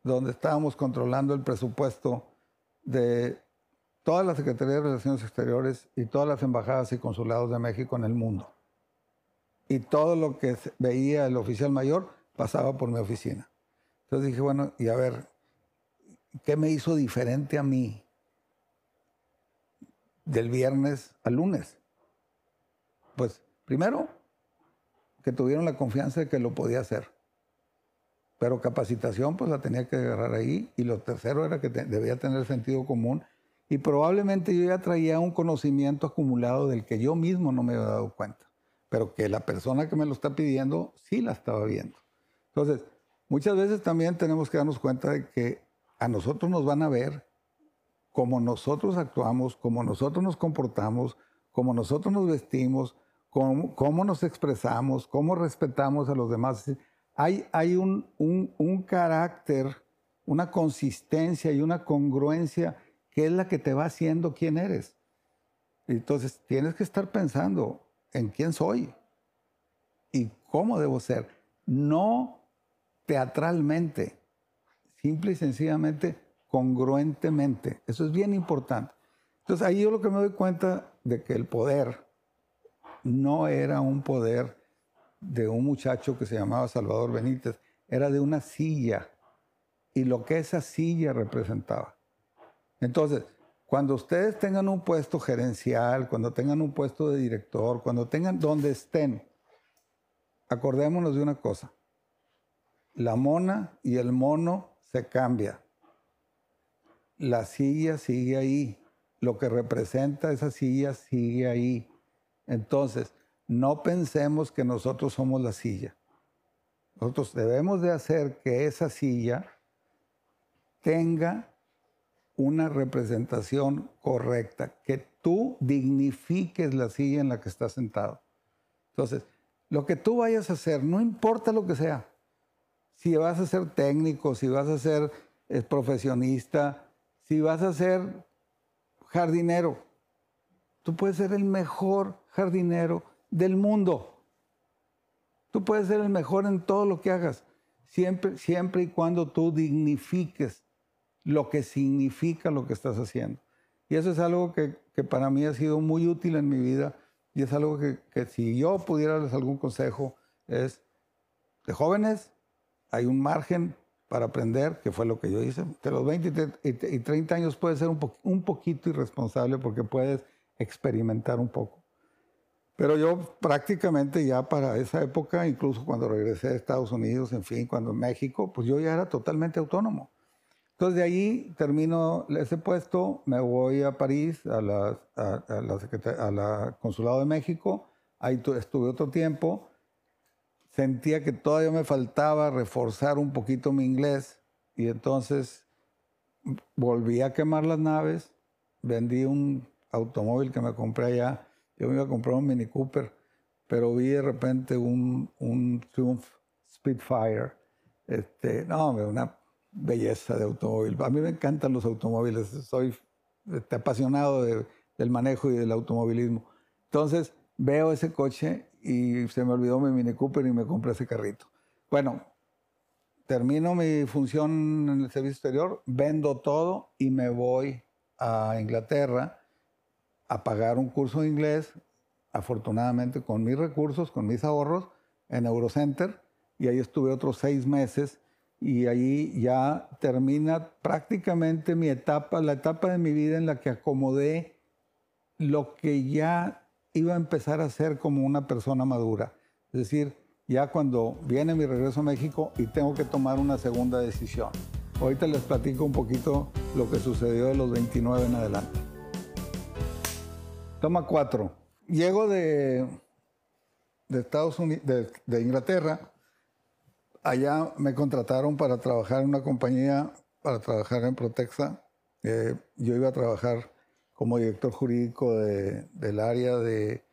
donde estábamos controlando el presupuesto de toda la Secretaría de Relaciones Exteriores y todas las embajadas y consulados de México en el mundo. Y todo lo que veía el oficial mayor pasaba por mi oficina. Entonces dije, bueno, y a ver, ¿qué me hizo diferente a mí del viernes al lunes? Pues primero, que tuvieron la confianza de que lo podía hacer. Pero capacitación, pues la tenía que agarrar ahí. Y lo tercero era que debía tener sentido común y probablemente yo ya traía un conocimiento acumulado del que yo mismo no me había dado cuenta, pero que la persona que me lo está pidiendo sí la estaba viendo. Entonces, muchas veces también tenemos que darnos cuenta de que a nosotros nos van a ver como nosotros actuamos, como nosotros nos comportamos, como nosotros nos vestimos, cómo, nos expresamos, cómo respetamos a los demás. Hay, hay un, un carácter, una consistencia y una congruencia que es la que te va haciendo quién eres. Entonces tienes que estar pensando en quién soy y cómo debo ser. No teatralmente, simple y sencillamente congruentemente. Eso es bien importante. Entonces ahí yo lo que me doy cuenta de que el poder no era un poder de un muchacho que se llamaba Salvador Benítez, era de una silla y lo que esa silla representaba. Entonces, cuando ustedes tengan un puesto gerencial, cuando tengan un puesto de director, cuando tengan donde estén, acordémonos de una cosa. La mona y el mono se cambia. La silla sigue ahí. Lo que representa esa silla sigue ahí. Entonces, no pensemos que nosotros somos la silla. Nosotros debemos de hacer que esa silla tenga una representación correcta, que tú dignifiques la silla en la que estás sentado. Entonces, lo que tú vayas a hacer, no importa lo que sea, si vas a ser técnico, si vas a ser eh, profesionista, si vas a ser jardinero, tú puedes ser el mejor jardinero del mundo. Tú puedes ser el mejor en todo lo que hagas, siempre, siempre y cuando tú dignifiques lo que significa lo que estás haciendo. Y eso es algo que, para mí ha sido muy útil en mi vida y es algo que, si yo pudiera darles algún consejo es, de jóvenes hay un margen para aprender, que fue lo que yo hice. De los 20 y 30 años puedes ser un, un poquito irresponsable porque puedes experimentar un poco. Pero yo prácticamente ya para esa época, incluso cuando regresé a Estados Unidos, en fin, cuando en México, pues yo ya era totalmente autónomo. Entonces de ahí termino ese puesto, me voy a París, a la, a, la, Consulado de México, ahí estuve otro tiempo, sentía que todavía me faltaba reforzar un poquito mi inglés y entonces volví a quemar las naves, vendí un automóvil que me compré allá, yo me iba a comprar un Mini Cooper, pero vi de repente un, un Triumph Spitfire, este, no, una belleza de automóvil. A mí me encantan los automóviles, soy este, apasionado del manejo y del automovilismo. Entonces veo ese coche y se me olvidó mi Mini Cooper y me compré ese carrito. Bueno, termino mi función en el servicio exterior, vendo todo y me voy a Inglaterra a pagar un curso de inglés, afortunadamente con mis recursos, con mis ahorros, en Eurocenter. Y ahí estuve otros seis meses y ahí ya termina prácticamente mi etapa, la etapa de mi vida en la que acomodé lo que ya iba a empezar a ser como una persona madura. Es decir, ya cuando viene mi regreso a México y tengo que tomar una segunda decisión. Ahorita les platico un poquito lo que sucedió de los 29 en adelante. Toma cuatro. Llego de, de Estados Unidos, de, Inglaterra. Allá me contrataron para trabajar en una compañía, para trabajar en Protexa. Eh, yo iba a trabajar como director jurídico del área de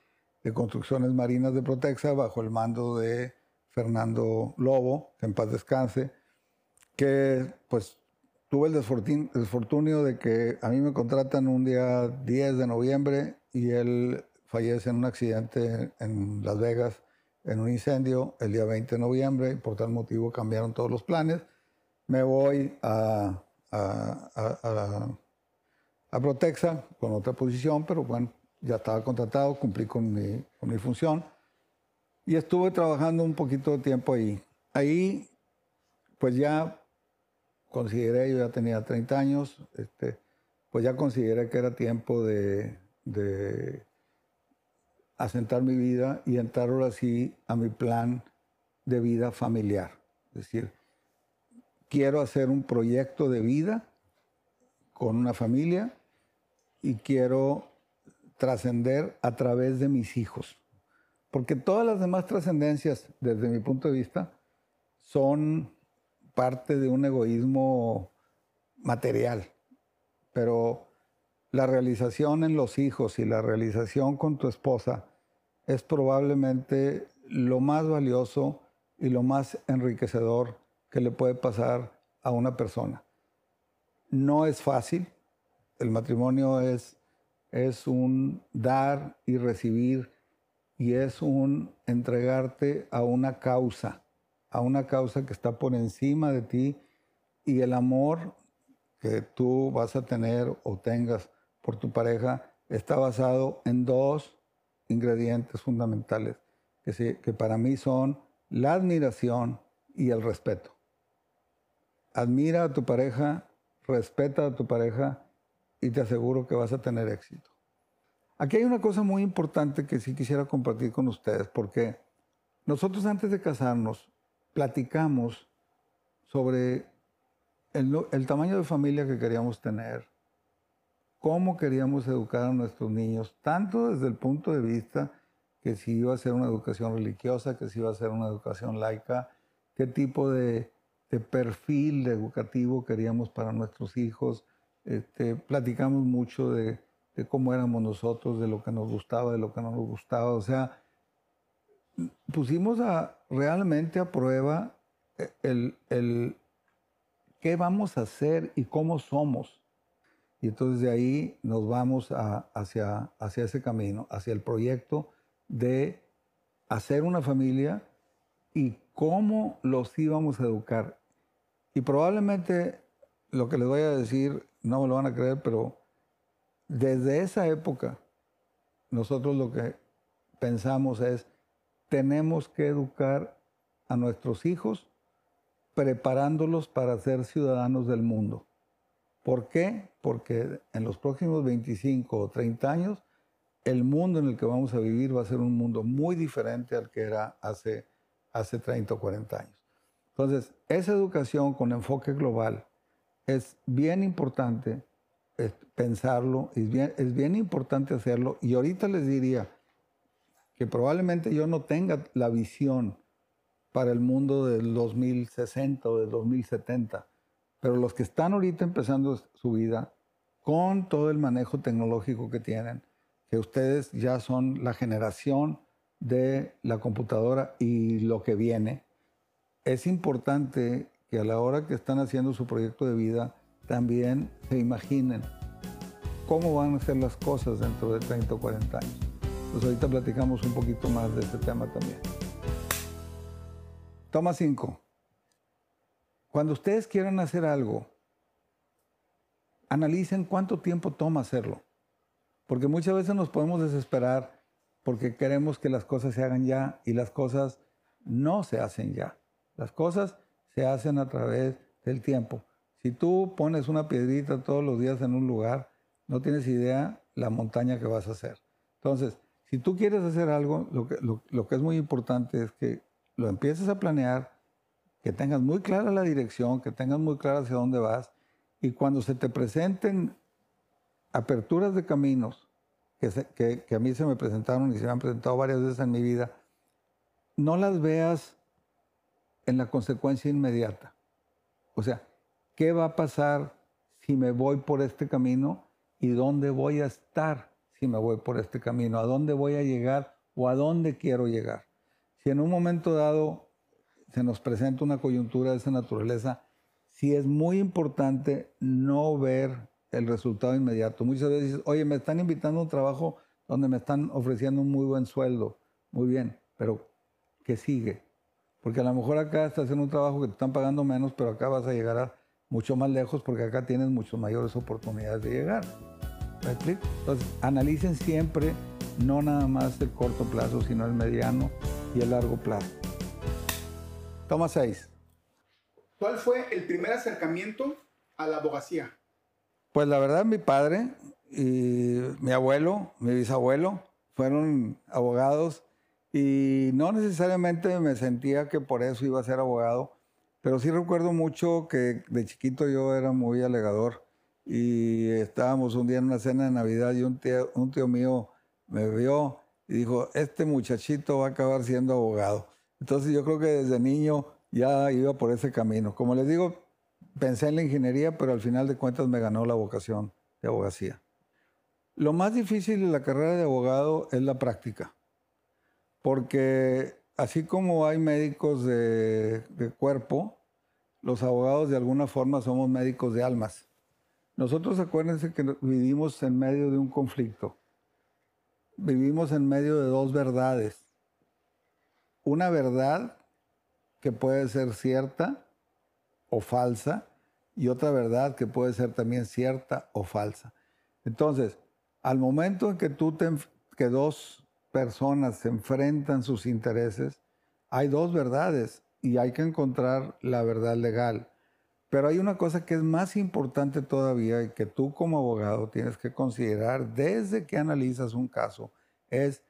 construcciones marinas de Protexa bajo el mando de Fernando Lobo, en paz descanse, que pues tuve el desfortunio de que a mí me contratan un día 10 de noviembre y él fallece en un accidente en Las Vegas, en un incendio, el día 20 de noviembre, y por tal motivo cambiaron todos los planes. Me voy a Protexa con otra posición, pero bueno, ya estaba contratado, cumplí con mi, con mi función y estuve trabajando un poquito de tiempo ahí. Ahí, pues ya consideré, yo ya tenía 30 años, este, pues ya consideré que era tiempo de, de asentar mi vida y entrar ahora sí a mi plan de vida familiar. Es decir, quiero hacer un proyecto de vida con una familia y quiero trascender a través de mis hijos. Porque todas las demás trascendencias, desde mi punto de vista, son parte de un egoísmo material. Pero la realización en los hijos y la realización con tu esposa es probablemente lo más valioso y lo más enriquecedor que le puede pasar a una persona. No es fácil, el matrimonio es es un dar y recibir y es un entregarte a una causa, a una causa que está por encima de ti y el amor que tú vas a tener o tengas por tu pareja está basado en dos ingredientes fundamentales que, que para mí son la admiración y el respeto. Admira a tu pareja, respeta a tu pareja y te aseguro que vas a tener éxito. Aquí hay una cosa muy importante que sí quisiera compartir con ustedes, porque nosotros antes de casarnos platicamos sobre el, tamaño de familia que queríamos tener, cómo queríamos educar a nuestros niños, tanto desde el punto de vista que si iba a ser una educación religiosa, que si iba a ser una educación laica, qué tipo de, perfil educativo queríamos para nuestros hijos, este, platicamos mucho de, cómo éramos nosotros, de lo que nos gustaba, de lo que no nos gustaba. O sea, pusimos a, realmente a prueba el, el qué vamos a hacer y cómo somos. Y entonces de ahí nos vamos hacia, hacia ese camino, hacia el proyecto de hacer una familia y cómo los íbamos a educar. Y probablemente lo que les voy a decir no me lo van a creer, pero desde esa época nosotros lo que pensamos es, tenemos que educar a nuestros hijos preparándolos para ser ciudadanos del mundo. ¿Por qué? Porque en los próximos 25 o 30 años, el mundo en el que vamos a vivir va a ser un mundo muy diferente al que era hace, hace 30 o 40 años. Entonces, esa educación con enfoque global, es bien importante pensarlo, es bien, es bien importante hacerlo. Y ahorita les diría que probablemente yo no tenga la visión para el mundo del 2060 o del 2070. Pero los que están ahorita empezando su vida con todo el manejo tecnológico que tienen, que ustedes ya son la generación de la computadora y lo que viene, es importante que a la hora que están haciendo su proyecto de vida también se imaginen cómo van a ser las cosas dentro de 30 o 40 años. Pues ahorita platicamos un poquito más de este tema también. Toma 5. Cuando ustedes quieran hacer algo, analicen cuánto tiempo toma hacerlo. Porque muchas veces nos podemos desesperar porque queremos que las cosas se hagan ya y las cosas no se hacen ya. Las cosas se hacen a través del tiempo. Si tú pones una piedrita todos los días en un lugar, no tienes idea la montaña que vas a hacer. Entonces, si tú quieres hacer algo, lo que, es muy importante es que lo empieces a planear, que tengas muy clara la dirección, que tengas muy clara hacia dónde vas, y cuando se te presenten aperturas de caminos, que, que, a mí se me presentaron y se me han presentado varias veces en mi vida, no las veas en la consecuencia inmediata. O sea, ¿qué va a pasar si me voy por este camino y dónde voy a estar si me voy por este camino? ¿A dónde voy a llegar o a dónde quiero llegar? Si en un momento dado se nos presenta una coyuntura de esa naturaleza, sí es muy importante no ver el resultado inmediato. Muchas veces dices, oye, me están invitando a un trabajo donde me están ofreciendo un muy buen sueldo. Muy bien, pero ¿qué sigue? Porque a lo mejor acá estás haciendo un trabajo que te están pagando menos, pero acá vas a llegar a mucho más lejos porque acá tienes muchas mayores oportunidades de llegar. ¿Me explico? Entonces, analicen siempre no nada más el corto plazo, sino el mediano y el largo plazo. Toma seis. ¿Cuál fue el primer acercamiento a la abogacía? Pues la verdad, mi padre y mi abuelo, mi bisabuelo, fueron abogados y no necesariamente me sentía que por eso iba a ser abogado, pero sí recuerdo mucho que de chiquito yo era muy alegador y estábamos un día en una cena de Navidad y un tío, un tío mío me vio y dijo, este muchachito va a acabar siendo abogado. Entonces yo creo que desde niño ya iba por ese camino. Como les digo, pensé en la ingeniería, pero al final de cuentas me ganó la vocación de abogacía. Lo más difícil de la carrera de abogado es la práctica, porque así como hay médicos de, cuerpo, los abogados de alguna forma somos médicos de almas. Nosotros acuérdense que vivimos en medio de un conflicto. Vivimos en medio de dos verdades. Una verdad que puede ser cierta o falsa y otra verdad que puede ser también cierta o falsa. Entonces, al momento en que tú que dos personas se enfrentan sus intereses, hay dos verdades y hay que encontrar la verdad legal. Pero hay una cosa que es más importante todavía y que tú como abogado tienes que considerar desde que analizas un caso, es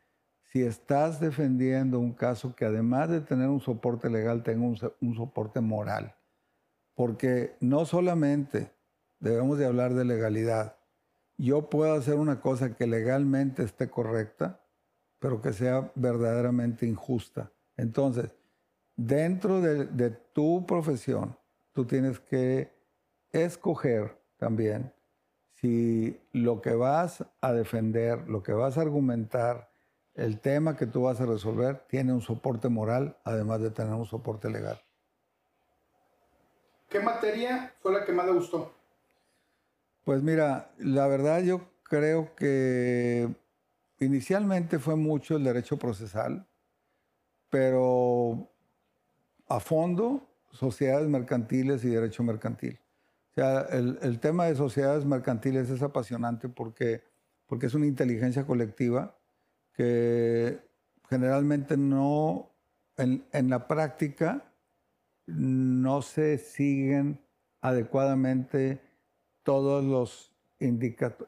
si estás defendiendo un caso que además de tener un soporte legal tenga un, soporte moral. Porque no solamente debemos de hablar de legalidad. Yo puedo hacer una cosa que legalmente esté correcta, pero que sea verdaderamente injusta. Entonces, dentro de, de tu profesión, tú tienes que escoger también si lo que vas a defender, lo que vas a argumentar, el tema que tú vas a resolver tiene un soporte moral, además de tener un soporte legal. ¿Qué materia fue la que más le gustó? Pues mira, la verdad yo creo que inicialmente fue mucho el derecho procesal, pero a fondo sociedades mercantiles y derecho mercantil. O sea, el, tema de sociedades mercantiles es apasionante porque, porque es una inteligencia colectiva que generalmente no, en, la práctica, no se siguen adecuadamente todas los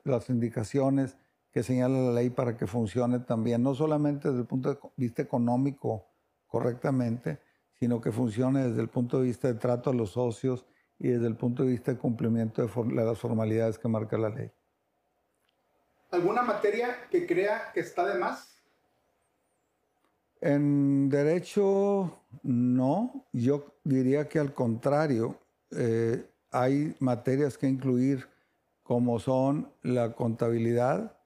las indicaciones que señala la ley para que funcione también, no solamente desde el punto de vista económico correctamente, sino que funcione desde el punto de vista de trato a los socios y desde el punto de vista de cumplimiento de las formalidades que marca la ley. ¿Alguna materia que crea que está de más? En derecho, no. Yo diría que al contrario, eh, hay materias que incluir como son la contabilidad,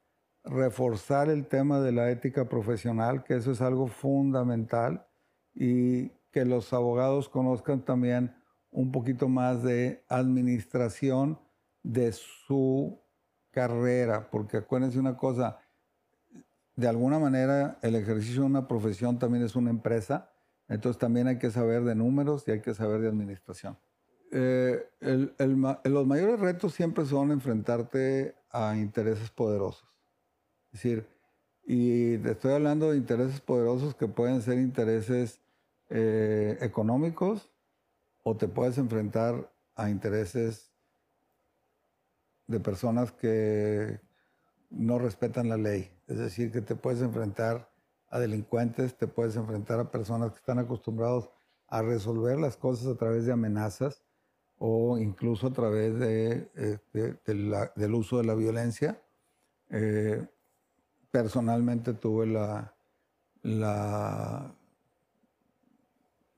reforzar el tema de la ética profesional, que eso es algo fundamental, y que los abogados conozcan también un poquito más de administración de su carrera, porque acuérdense una cosa, de alguna manera el ejercicio de una profesión también es una empresa, entonces también hay que saber de números y hay que saber de administración. Eh, los mayores retos siempre son enfrentarte a intereses poderosos. Es decir, y te estoy hablando de intereses poderosos que pueden ser intereses eh, económicos o te puedes enfrentar a intereses de personas que no respetan la ley. Es decir, que te puedes enfrentar a delincuentes, te puedes enfrentar a personas que están acostumbrados a resolver las cosas a través de amenazas o incluso a través de, eh, del uso de la violencia. Eh, personalmente tuve la, la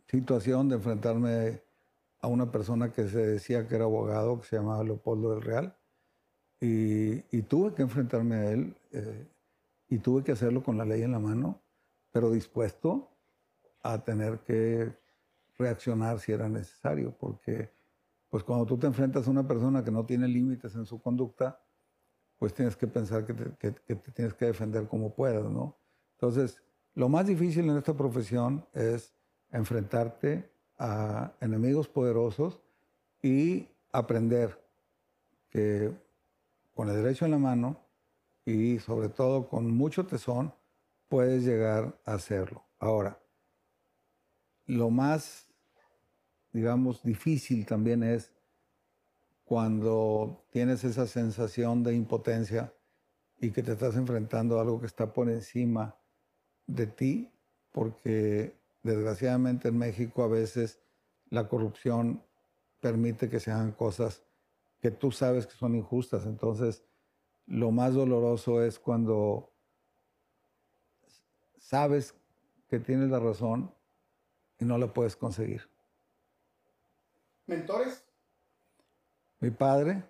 situación de enfrentarme a una persona que se decía que era abogado, que se llamaba Leopoldo del Real, y, tuve que enfrentarme a él eh, y tuve que hacerlo con la ley en la mano, pero dispuesto a tener que reaccionar si era necesario, porque pues cuando tú te enfrentas a una persona que no tiene límites en su conducta, pues tienes que pensar que te, tienes que defender como puedas, ¿no? Entonces, lo más difícil en esta profesión es enfrentarte a enemigos poderosos y aprender que con el derecho en la mano y sobre todo con mucho tesón puedes llegar a hacerlo. Ahora, lo más digamos, difícil también es cuando tienes esa sensación de impotencia y que te estás enfrentando a algo que está por encima de ti, porque desgraciadamente en México a veces la corrupción permite que se hagan cosas que tú sabes que son injustas. Entonces, lo más doloroso es cuando sabes que tienes la razón y no la puedes conseguir. ¿Mentores? Mi padre,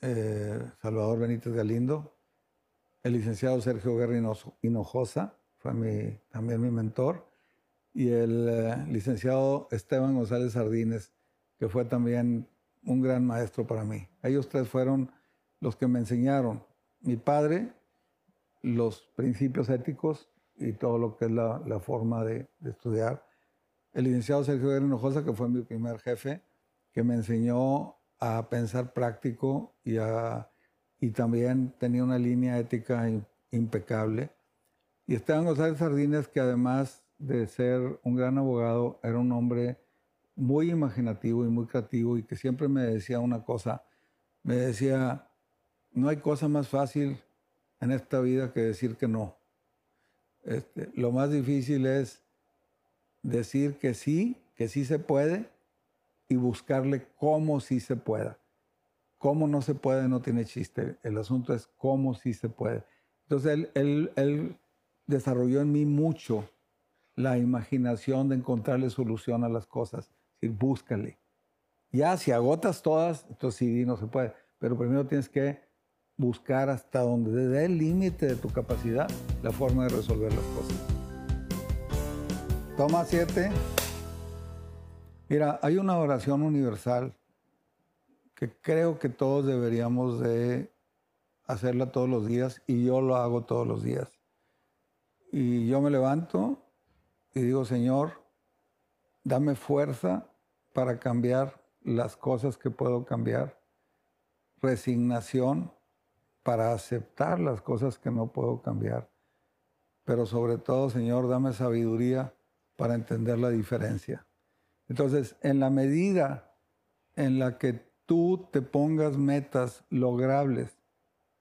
eh, Salvador Benítez Galindo, el licenciado Sergio Guerra Hinojosa, fue también mi mentor, y el eh, licenciado Esteban González Sardines, que fue también un gran maestro para mí. Ellos tres fueron los que me enseñaron. Mi padre, los principios éticos y todo lo que es la, forma de estudiar el licenciado Sergio Guerra Hinojosa, que fue mi primer jefe, que me enseñó a pensar práctico y, y también tenía una línea ética impecable. Y Esteban González Sardines, que además de ser un gran abogado, era un hombre muy imaginativo y muy creativo y que siempre me decía una cosa, me decía, no hay cosa más fácil en esta vida que decir que no. Este, lo más difícil es decir que sí, que sí se puede y buscarle cómo sí se pueda. Cómo no se puede no tiene chiste. El asunto es cómo sí se puede. Entonces él, él, desarrolló en mí mucho la imaginación de encontrarle solución a las cosas. Es decir, búscale. Ya si agotas todas, entonces sí, no se puede. Pero primero tienes que buscar hasta donde dé el límite de tu capacidad la forma de resolver las cosas. Toma siete. Mira, hay una oración universal que creo que todos deberíamos de hacerla todos los días y yo lo hago todos los días. Y yo me levanto y digo, Señor, dame fuerza para cambiar las cosas que puedo cambiar, resignación para aceptar las cosas que no puedo cambiar, pero sobre todo, Señor, dame sabiduría para entender la diferencia. Entonces, en la medida en la que tú te pongas metas logrables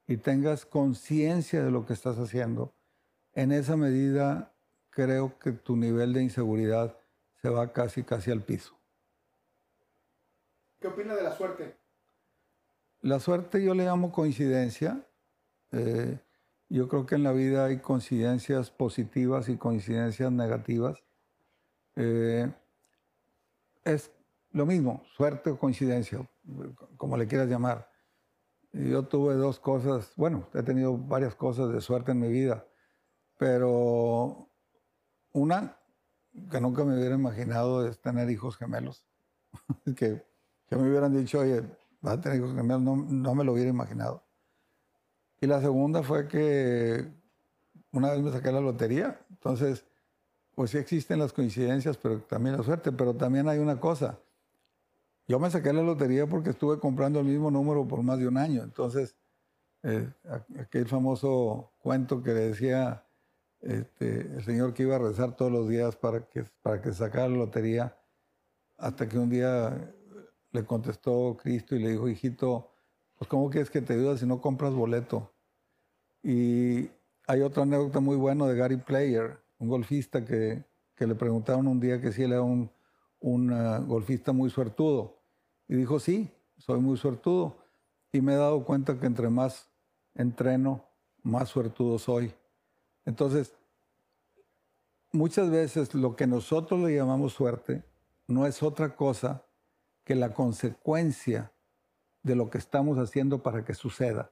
y tengas conciencia de lo que estás haciendo, en esa medida creo que tu nivel de inseguridad se va casi, casi al piso. ¿Qué opina de la suerte? La suerte yo le llamo coincidencia. Eh, Yo creo que en la vida hay coincidencias positivas y coincidencias negativas. Eh, es lo mismo, suerte o coincidencia, como le quieras llamar. Yo tuve dos cosas, bueno, he tenido varias cosas de suerte en mi vida, pero una que nunca me hubiera imaginado es tener hijos gemelos. [LAUGHS] que, que me hubieran dicho, oye, vas a tener hijos gemelos, no, no me lo hubiera imaginado. Y la segunda fue que una vez me saqué la lotería, entonces, pues sí existen las coincidencias, pero también la suerte, pero también hay una cosa. Yo me saqué la lotería porque estuve comprando el mismo número por más de un año, entonces, eh, aquel famoso cuento que decía este, el señor que iba a rezar todos los días para que, para que sacara la lotería, hasta que un día le contestó Cristo y le dijo, hijito, pues ¿cómo quieres que te ayude si no compras boleto? Y hay otra anécdota muy buena de Gary Player, un golfista que, le preguntaron un día que si él era un, uh, golfista muy suertudo. Y dijo, sí, soy muy suertudo. Y me he dado cuenta que entre más entreno, más suertudo soy. Entonces, muchas veces lo que nosotros le llamamos suerte no es otra cosa que la consecuencia de lo que estamos haciendo para que suceda.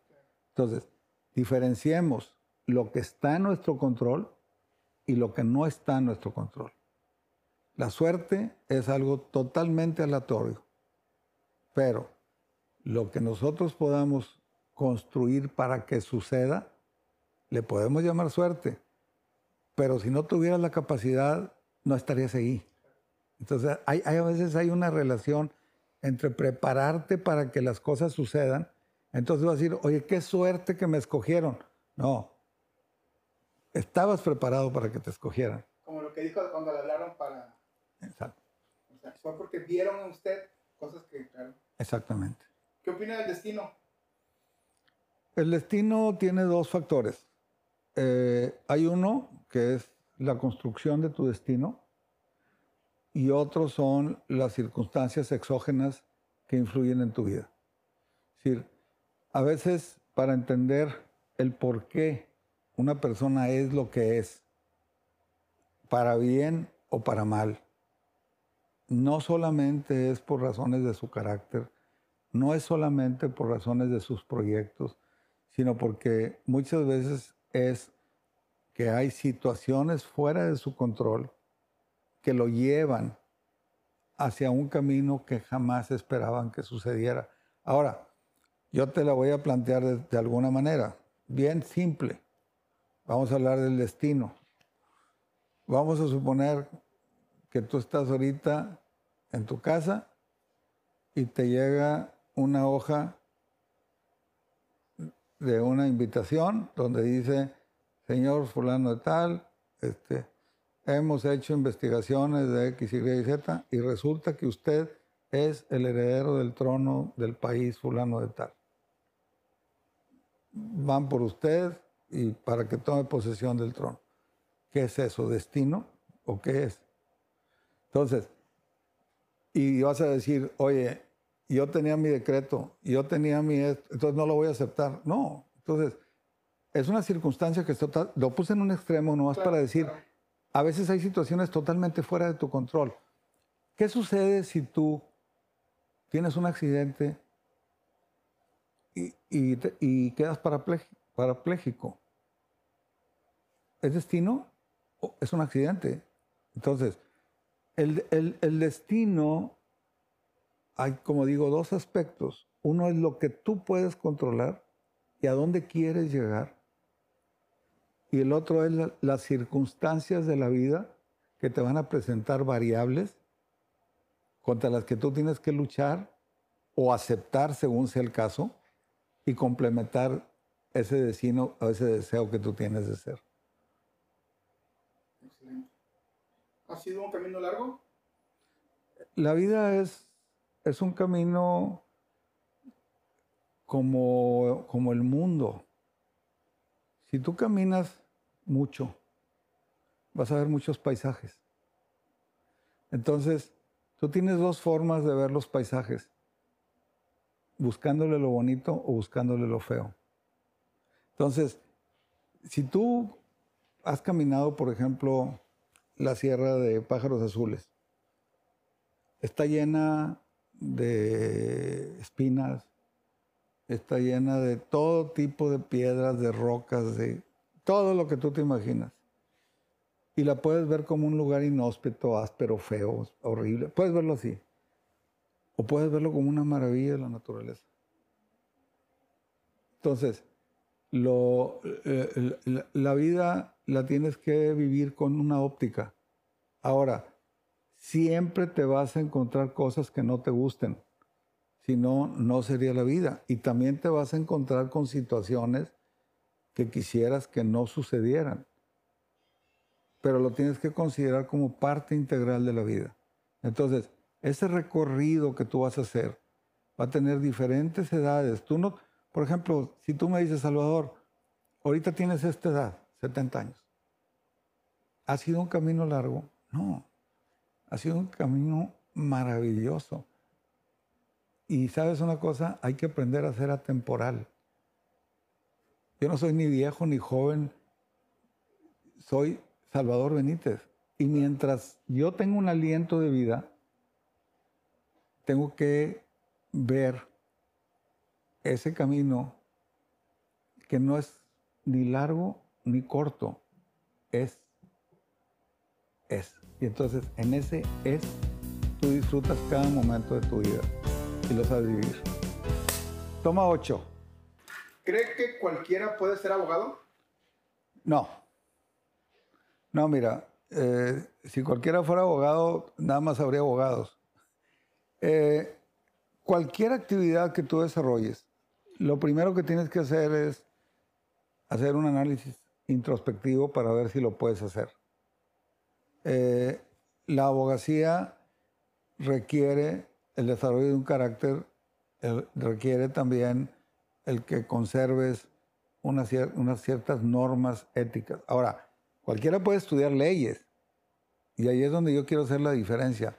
Entonces, diferenciemos lo que está en nuestro control y lo que no está en nuestro control. La suerte es algo totalmente aleatorio, pero lo que nosotros podamos construir para que suceda, le podemos llamar suerte, pero si no tuvieras la capacidad, no estarías ahí. Entonces, a veces hay una relación entre prepararte para que las cosas sucedan entonces va a decir, oye, qué suerte que me escogieron. No, estabas preparado para que te escogieran. Como lo que dijo cuando le hablaron para... Exacto. O sea, fue porque vieron en usted cosas que, claro. Exactamente. ¿Qué opina del destino? El destino tiene dos factores. Eh, hay uno que es la construcción de tu destino y otro son las circunstancias exógenas que influyen en tu vida. Es decir, a veces para entender el por qué una persona es lo que es, para bien o para mal, no solamente es por razones de su carácter, no es solamente por razones de sus proyectos, sino porque muchas veces es que hay situaciones fuera de su control que lo llevan hacia un camino que jamás esperaban que sucediera. Ahora, yo te la voy a plantear de, alguna manera, bien simple. Vamos a hablar del destino. Vamos a suponer que tú estás ahorita en tu casa y te llega una hoja de una invitación donde dice, señor fulano de tal, este, hemos hecho investigaciones de X, Y y Z y resulta que usted es el heredero del trono del país fulano de tal van por usted y para que tome posesión del trono. ¿Qué es eso? ¿Destino? ¿O qué es? Entonces, y vas a decir, oye, yo tenía mi decreto, yo tenía mi, entonces no lo voy a aceptar. No, entonces, es una circunstancia que lo puse en un extremo no claro, para decir, a veces hay situaciones totalmente fuera de tu control. ¿Qué sucede si tú tienes un accidente y, quedas parapléjico. ¿Es destino o es un accidente? Entonces, el, destino, hay como digo, dos aspectos. Uno es lo que tú puedes controlar y a dónde quieres llegar. Y el otro es las circunstancias de la vida que te van a presentar variables contra las que tú tienes que luchar o aceptar según sea el caso y complementar ese destino o ese deseo que tú tienes de ser. ¿Ha sido un camino largo? La vida es, es un camino como, como el mundo. Si tú caminas mucho, vas a ver muchos paisajes. Entonces, tú tienes dos formas de ver los paisajes buscándole lo bonito o buscándole lo feo. Entonces, si tú has caminado, por ejemplo, la Sierra de Pájaros Azules, está llena de espinas, está llena de todo tipo de piedras, de rocas, de todo lo que tú te imaginas. Y la puedes ver como un lugar inhóspito, áspero, feo, horrible. Puedes verlo así. O puedes verlo como una maravilla de la naturaleza. Entonces, lo, eh, la vida la tienes que vivir con una óptica. Ahora, siempre te vas a encontrar cosas que no te gusten. Si no, no sería la vida. Y también te vas a encontrar con situaciones que quisieras que no sucedieran. Pero lo tienes que considerar como parte integral de la vida. Entonces, ese recorrido que tú vas a hacer va a tener diferentes edades. Tú no, por ejemplo, si tú me dices, Salvador, ahorita tienes esta edad, 70 años. ¿Ha sido un camino largo? No. Ha sido un camino maravilloso. Y sabes una cosa, hay que aprender a ser atemporal. Yo no soy ni viejo ni joven, soy Salvador Benítez. Y mientras yo tengo un aliento de vida, tengo que ver ese camino que no es ni largo ni corto, es, es. Y entonces en ese es, tú disfrutas cada momento de tu vida y lo sabes vivir. Toma ocho. ¿Cree que cualquiera puede ser abogado? No. No, mira, eh, si cualquiera fuera abogado, nada más habría abogados. Eh, cualquier actividad que tú desarrolles, lo primero que tienes que hacer es hacer un análisis introspectivo para ver si lo puedes hacer. Eh, la abogacía requiere el desarrollo de un carácter, requiere también el que conserves unas, ciertas normas éticas. Ahora, cualquiera puede estudiar leyes y ahí es donde yo quiero hacer la diferencia.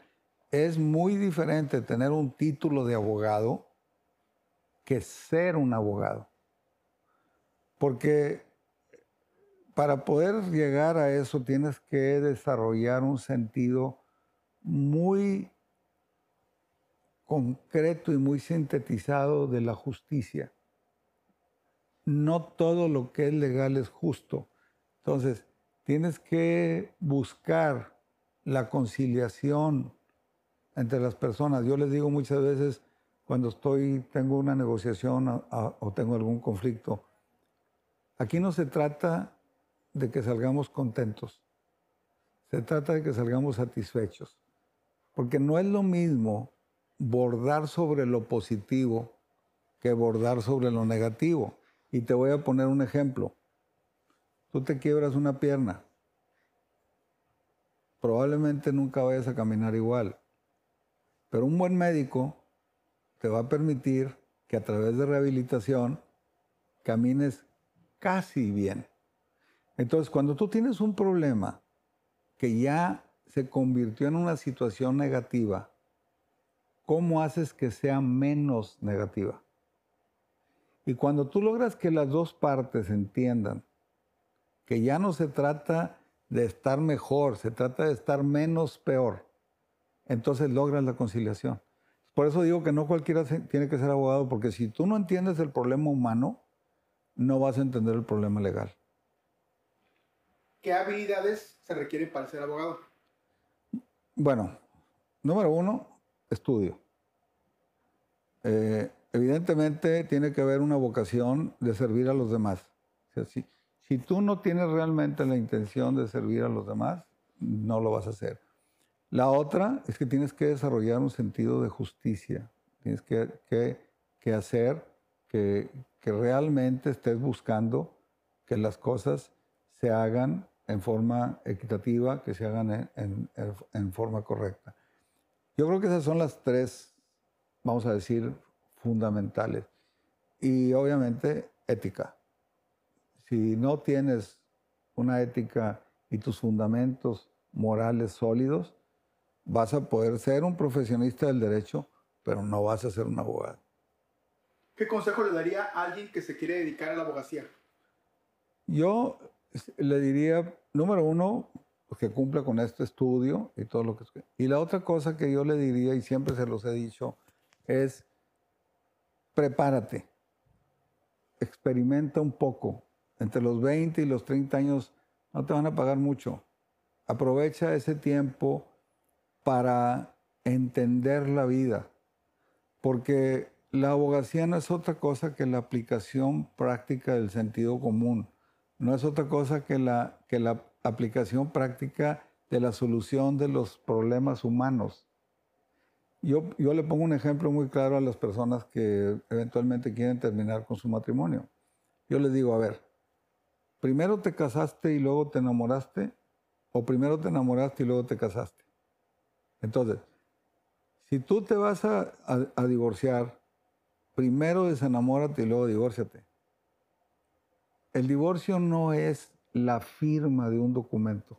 Es muy diferente tener un título de abogado que ser un abogado. Porque para poder llegar a eso tienes que desarrollar un sentido muy concreto y muy sintetizado de la justicia. No todo lo que es legal es justo. Entonces, tienes que buscar la conciliación entre las personas. Yo les digo muchas veces cuando estoy, tengo una negociación o tengo algún conflicto, aquí no se trata de que salgamos contentos, se trata de que salgamos satisfechos, porque no es lo mismo bordar sobre lo positivo que bordar sobre lo negativo. Y te voy a poner un ejemplo. Tú te quiebras una pierna. Probablemente nunca vayas a caminar igual. Pero un buen médico te va a permitir que a través de rehabilitación camines casi bien. Entonces, cuando tú tienes un problema que ya se convirtió en una situación negativa, ¿cómo haces que sea menos negativa? Y cuando tú logras que las dos partes entiendan que ya no se trata de estar mejor, se trata de estar menos peor, entonces logras la conciliación. Por eso digo que no cualquiera tiene que ser abogado, porque si tú no entiendes el problema humano, no vas a entender el problema legal. ¿Qué habilidades se requieren para ser abogado? Bueno, número uno, estudio. Eh, evidentemente tiene que haber una vocación de servir a los demás. si, tú no tienes realmente la intención de servir a los demás, no lo vas a hacer. La otra es que tienes que desarrollar un sentido de justicia. Tienes que, que, hacer que, realmente estés buscando que las cosas se hagan en forma equitativa, que se hagan en, en forma correcta. Yo creo que esas son las tres, vamos a decir, fundamentales. Y obviamente ética. Si no tienes una ética y tus fundamentos morales sólidos, vas a poder ser un profesionista del derecho, pero no vas a ser un abogado. ¿Qué consejo le daría a alguien que se quiere dedicar a la abogacía? Yo [LAUGHS] le diría, número uno, que cumpla con este estudio y todo lo que... Y la otra cosa que yo le diría, y siempre se los he dicho, es prepárate, experimenta un poco. Entre los 20 y los 30 años no te van a pagar mucho. Aprovecha ese tiempo para entender la vida, porque la abogacía no es otra cosa que la aplicación práctica del sentido común, no es otra cosa que la, que la aplicación práctica de la solución de los problemas humanos. Yo, yo le pongo un ejemplo muy claro a las personas que eventualmente quieren terminar con su matrimonio. Yo les digo, a ver, primero te casaste y luego te enamoraste, o primero te enamoraste y luego te casaste. Entonces, si tú te vas a, a, divorciar, primero desenamórate y luego divórciate. El divorcio no es la firma de un documento.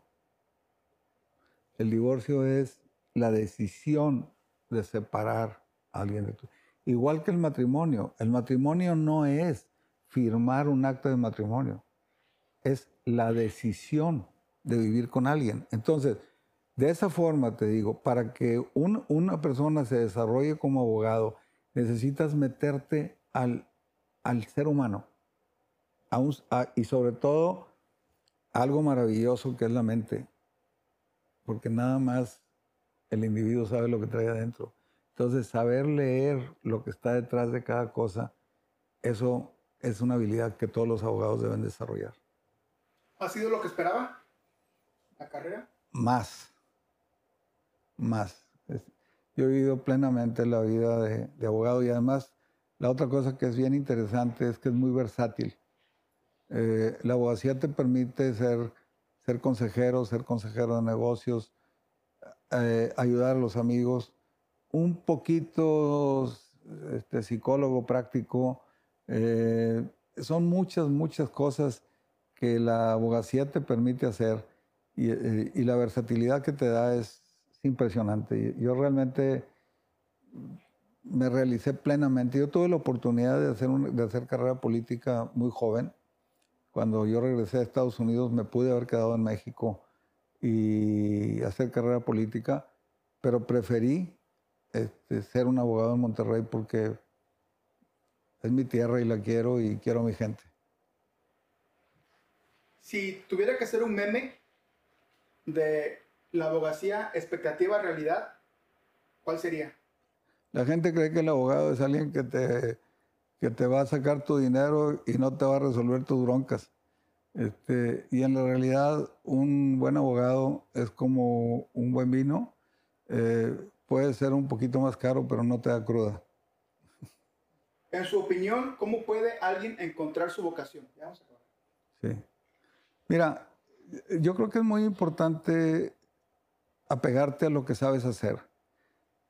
El divorcio es la decisión de separar a alguien de tu. Igual que el matrimonio. El matrimonio no es firmar un acto de matrimonio. Es la decisión de vivir con alguien. Entonces, de esa forma te digo, para que una persona se desarrolle como abogado, necesitas meterte al, al ser humano. Y sobre todo, algo maravilloso que es la mente. Porque nada más el individuo sabe lo que trae adentro. Entonces, saber leer lo que está detrás de cada cosa, eso es una habilidad que todos los abogados deben desarrollar. ¿Ha sido lo que esperaba la carrera? Más, más. Yo he vivido plenamente la vida de, abogado y además la otra cosa que es bien interesante es que es muy versátil. Eh, la abogacía te permite ser, ser consejero, ser consejero de negocios, eh, ayudar a los amigos, un poquito este, psicólogo práctico. Eh, son muchas, muchas cosas que la abogacía te permite hacer y, eh, la versatilidad que te da es impresionante. Yo realmente me realicé plenamente. Yo tuve la oportunidad de hacer, de hacer carrera política muy joven. Cuando yo regresé a Estados Unidos me pude haber quedado en México y hacer carrera política, pero preferí este, ser un abogado en Monterrey porque es mi tierra y la quiero y quiero a mi gente. Si tuviera que hacer un meme de la abogacía expectativa realidad, ¿cuál sería? La gente cree que el abogado es alguien que te, que te va a sacar tu dinero y no te va a resolver tus broncas. Este, y en la realidad, un buen abogado es como un buen vino. Eh, puede ser un poquito más caro, pero no te da cruda. En su opinión, ¿cómo puede alguien encontrar su vocación? Sí. Mira, yo creo que es muy importante apegarte a lo que sabes hacer.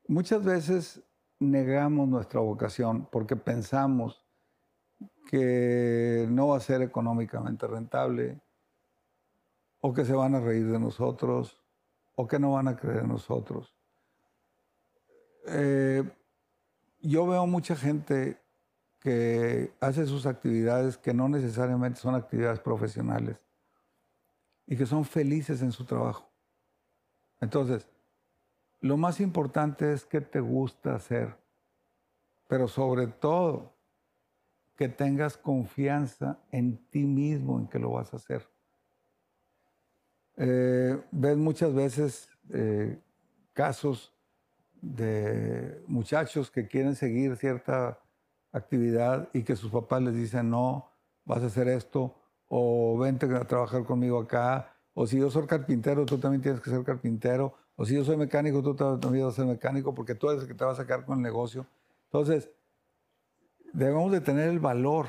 Muchas veces negamos nuestra vocación porque pensamos que no va a ser económicamente rentable, o que se van a reír de nosotros, o que no van a creer en nosotros. Eh, yo veo mucha gente que hace sus actividades que no necesariamente son actividades profesionales y que son felices en su trabajo. Entonces, lo más importante es que te gusta hacer, pero sobre todo que tengas confianza en ti mismo en que lo vas a hacer. Eh, ves muchas veces eh, casos de muchachos que quieren seguir cierta actividad y que sus papás les dicen, no, vas a hacer esto, o vente a trabajar conmigo acá, o si yo soy carpintero, tú también tienes que ser carpintero, o si yo soy mecánico, tú también vas a ser mecánico, porque tú eres el que te vas a sacar con el negocio. Entonces, debemos de tener el valor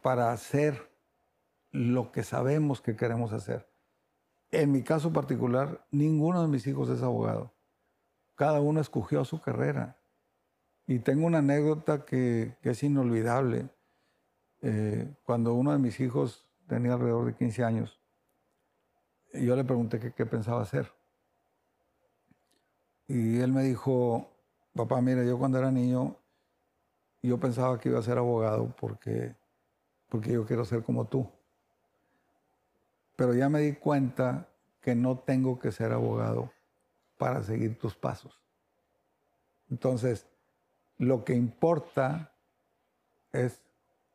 para hacer lo que sabemos que queremos hacer. En mi caso particular, ninguno de mis hijos es abogado. Cada uno escogió su carrera. Y tengo una anécdota que, es inolvidable. Eh, cuando uno de mis hijos tenía alrededor de 15 años, yo le pregunté qué pensaba hacer. Y él me dijo, papá, mira, yo cuando era niño yo pensaba que iba a ser abogado porque porque yo quiero ser como tú. Pero ya me di cuenta que no tengo que ser abogado para seguir tus pasos. Entonces, lo que importa es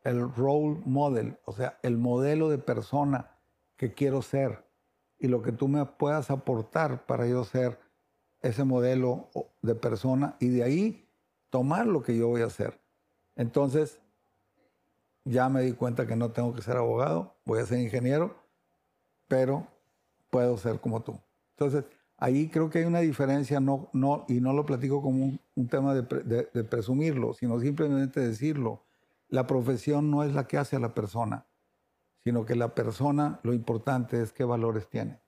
el role model, o sea, el modelo de persona que quiero ser y lo que tú me puedas aportar para yo ser ese modelo de persona y de ahí tomar lo que yo voy a hacer. Entonces, ya me di cuenta que no tengo que ser abogado, voy a ser ingeniero, pero puedo ser como tú. Entonces, ahí creo que hay una diferencia, no, no, y no lo platico como un, tema de, de presumirlo, sino simplemente decirlo. La profesión no es la que hace a la persona, sino que la persona, lo importante es qué valores tiene.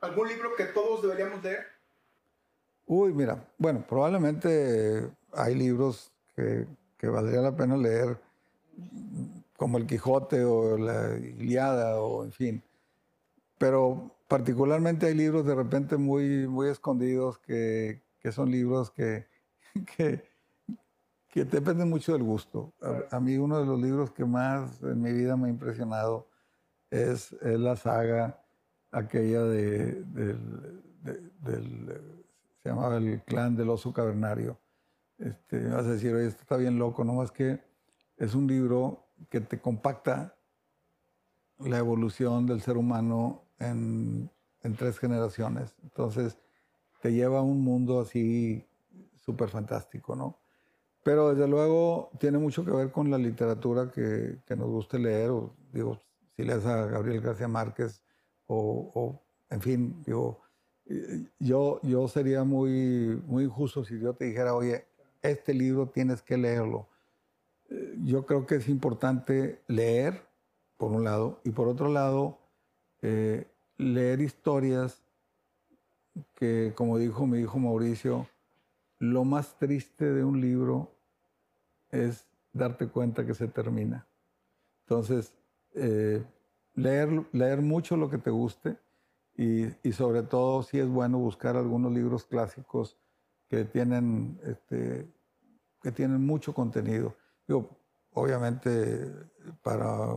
¿Algún libro que todos deberíamos leer? Uy, mira, bueno, probablemente hay libros que, que valdría la pena leer, como El Quijote o la Iliada o en fin. Pero particularmente hay libros de repente muy, muy escondidos que, que son libros que, [LAUGHS] que, que, dependen mucho del gusto. A, mí uno de los libros que más en mi vida me ha impresionado es, es la saga aquella de, del, se llamaba el clan del oso cavernario. Este, me vas a decir, oye, esto está bien loco, no más que es un libro que te compacta la evolución del ser humano en, en tres generaciones. Entonces, te lleva a un mundo así súper fantástico, ¿no? Pero desde luego tiene mucho que ver con la literatura que, que nos guste leer, o digo, si lees a Gabriel García Márquez, o, o en fin, digo, yo, yo sería muy, muy injusto si yo te dijera, oye, este libro tienes que leerlo. Eh, yo creo que es importante leer, por un lado, y por otro lado, eh, leer historias que, como dijo mi hijo Mauricio, lo más triste de un libro es darte cuenta que se termina. Entonces, eh, leer, leer mucho lo que te guste y, sobre todo si es bueno buscar algunos libros clásicos que tienen, este, que tienen mucho contenido. Digo, obviamente para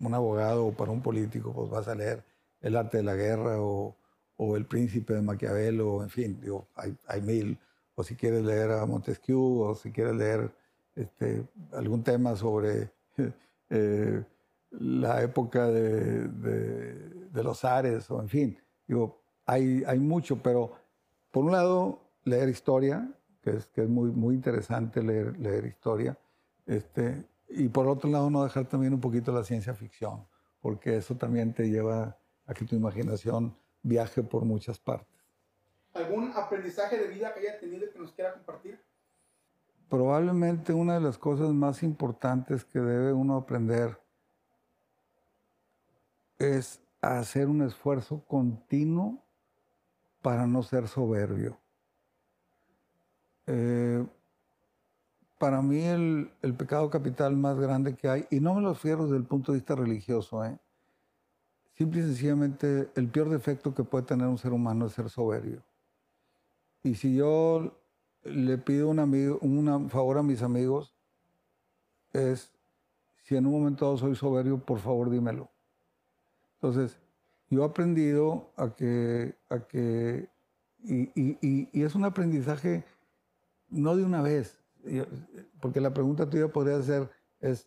un abogado o para un político, pues vas a leer El arte de la guerra o, El príncipe de Maquiavelo, en fin, digo, hay, hay, mil. O si quieres leer a Montesquieu, o si quieres leer este, algún tema sobre [LAUGHS] eh, la época de, de, de, los Ares, o en fin, digo, hay, hay mucho, pero por un lado, leer historia, que es, que es muy, muy interesante leer, leer historia, este, y por otro lado, no dejar también un poquito la ciencia ficción, porque eso también te lleva a que tu imaginación viaje por muchas partes. ¿Algún aprendizaje de vida que haya tenido que nos quiera compartir? Probablemente una de las cosas más importantes que debe uno aprender es hacer un esfuerzo continuo para no ser soberbio. Eh, para mí el, pecado capital más grande que hay, y no me lo refiero desde el punto de vista religioso, ¿eh? simple y sencillamente el peor defecto que puede tener un ser humano es ser soberbio. Y si yo le pido un, un favor a mis amigos, es, si en un momento dado soy soberbio, por favor dímelo. Entonces, yo he aprendido a que, a que y, es un aprendizaje no de una vez, porque la pregunta tuya podría ser, es,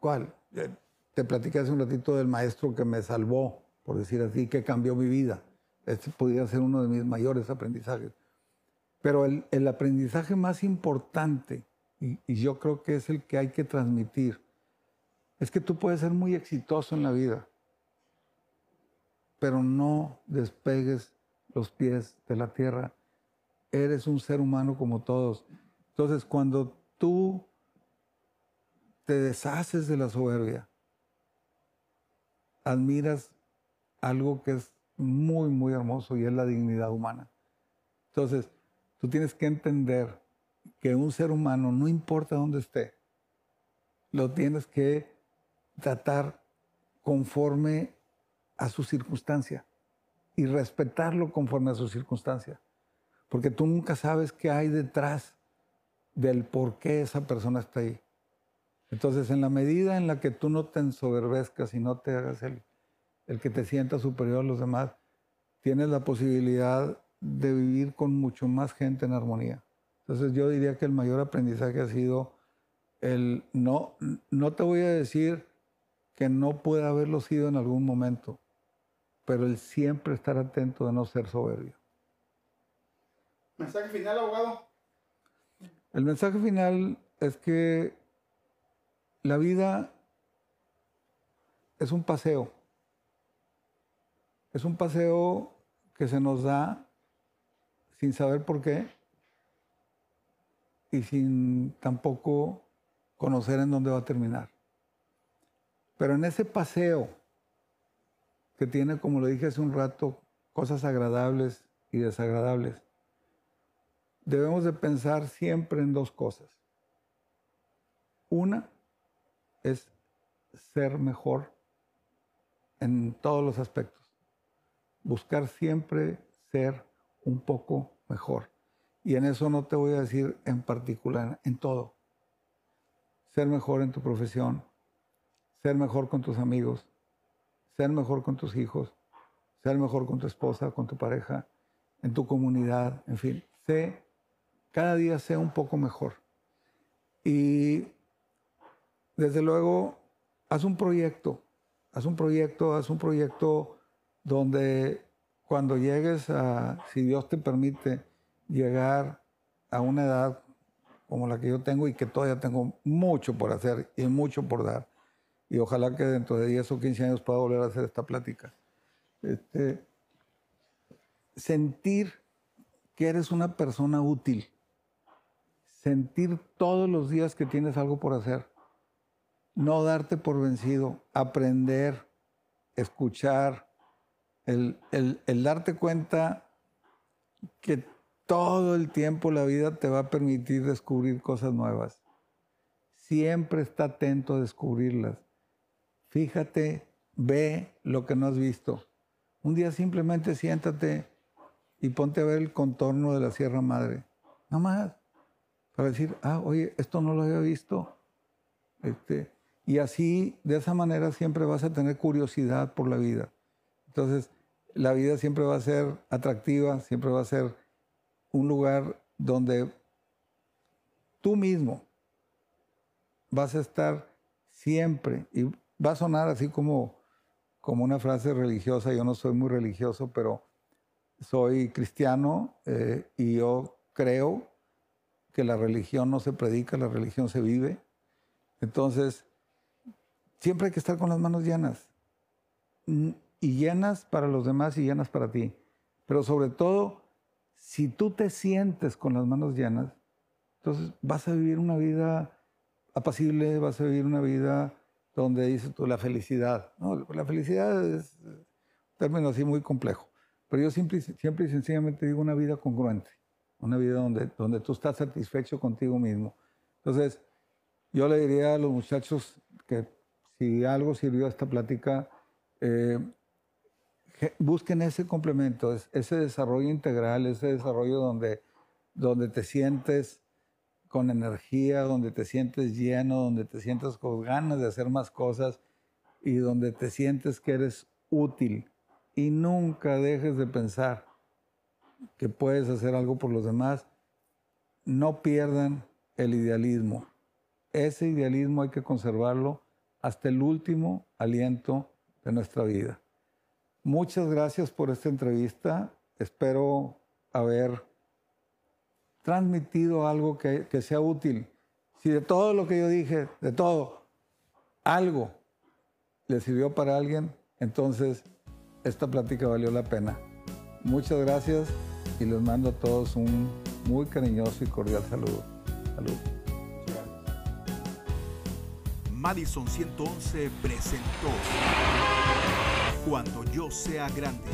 ¿cuál? Eh, te platicé hace un ratito del maestro que me salvó, por decir así, que cambió mi vida. Este podría ser uno de mis mayores aprendizajes. Pero el, aprendizaje más importante, y yo creo que es el que hay que transmitir, es que tú puedes ser muy exitoso en la vida, pero no despegues los pies de la tierra. Eres un ser humano como todos. Entonces, cuando tú te deshaces de la soberbia, admiras algo que es muy, muy hermoso y es la dignidad humana. Entonces, tú tienes que entender que un ser humano, no importa dónde esté, lo tienes que tratar conforme a su circunstancia y respetarlo conforme a su circunstancia. Porque tú nunca sabes qué hay detrás del por qué esa persona está ahí. Entonces, en la medida en la que tú no te ensoberbezcas y no te hagas el, el que te sienta superior a los demás, tienes la posibilidad de vivir con mucho más gente en armonía. Entonces yo diría que el mayor aprendizaje ha sido el no, no te voy a decir que no pueda haberlo sido en algún momento, pero el siempre estar atento de no ser soberbio. Mensaje final, abogado. El mensaje final es que la vida es un paseo. Es un paseo que se nos da sin saber por qué y sin tampoco conocer en dónde va a terminar. Pero en ese paseo que tiene, como lo dije hace un rato, cosas agradables y desagradables, debemos de pensar siempre en dos cosas. Una es ser mejor en todos los aspectos. Buscar siempre ser un poco mejor. Y en eso no te voy a decir en particular, en todo. Ser mejor en tu profesión, ser mejor con tus amigos, ser mejor con tus hijos, ser mejor con tu esposa, con tu pareja, en tu comunidad, en fin, sé, cada día sea un poco mejor. Y desde luego, haz un proyecto, haz un proyecto, haz un proyecto donde cuando llegues a, si Dios te permite, llegar a una edad como la que yo tengo y que todavía tengo mucho por hacer y mucho por dar. Y ojalá que dentro de 10 o 15 años pueda volver a hacer esta plática. Este, sentir que eres una persona útil. Sentir todos los días que tienes algo por hacer. No darte por vencido. Aprender, escuchar, el, el, darte cuenta que todo el tiempo la vida te va a permitir descubrir cosas nuevas. Siempre está atento a descubrirlas. Fíjate, ve lo que no has visto. Un día simplemente siéntate y ponte a ver el contorno de la Sierra Madre. Nada más. Para decir, ah, oye, esto no lo había visto. Este, y así, de esa manera, siempre vas a tener curiosidad por la vida. Entonces, la vida siempre va a ser atractiva, siempre va a ser un lugar donde tú mismo vas a estar siempre, y va a sonar así como, como una frase religiosa, yo no soy muy religioso, pero soy cristiano eh, y yo creo que la religión no se predica, la religión se vive. Entonces, siempre hay que estar con las manos llenas y llenas para los demás y llenas para ti. Pero sobre todo, si tú te sientes con las manos llenas, entonces vas a vivir una vida apacible, vas a vivir una vida donde dices tú la felicidad. la felicidad es un término así muy complejo. Pero yo siempre, siempre y sencillamente digo una vida congruente, una vida donde, donde tú estás satisfecho contigo mismo. Entonces, yo le diría a los muchachos que si algo sirvió esta plática, eh, busquen ese complemento, ese desarrollo integral, ese desarrollo donde, donde te sientes con energía, donde te sientes lleno, donde te sientes con ganas de hacer más cosas y donde te sientes que eres útil. Y nunca dejes de pensar que puedes hacer algo por los demás. No pierdan el idealismo. Ese idealismo hay que conservarlo hasta el último aliento de nuestra vida. Muchas gracias por esta entrevista. Espero haber transmitido algo que, sea útil. Si de todo lo que yo dije, de todo, algo le sirvió para alguien, entonces esta plática valió la pena. Muchas gracias y les mando a todos un muy cariñoso y cordial saludo. Salud. Madison 111 presentó cuando yo sea grande.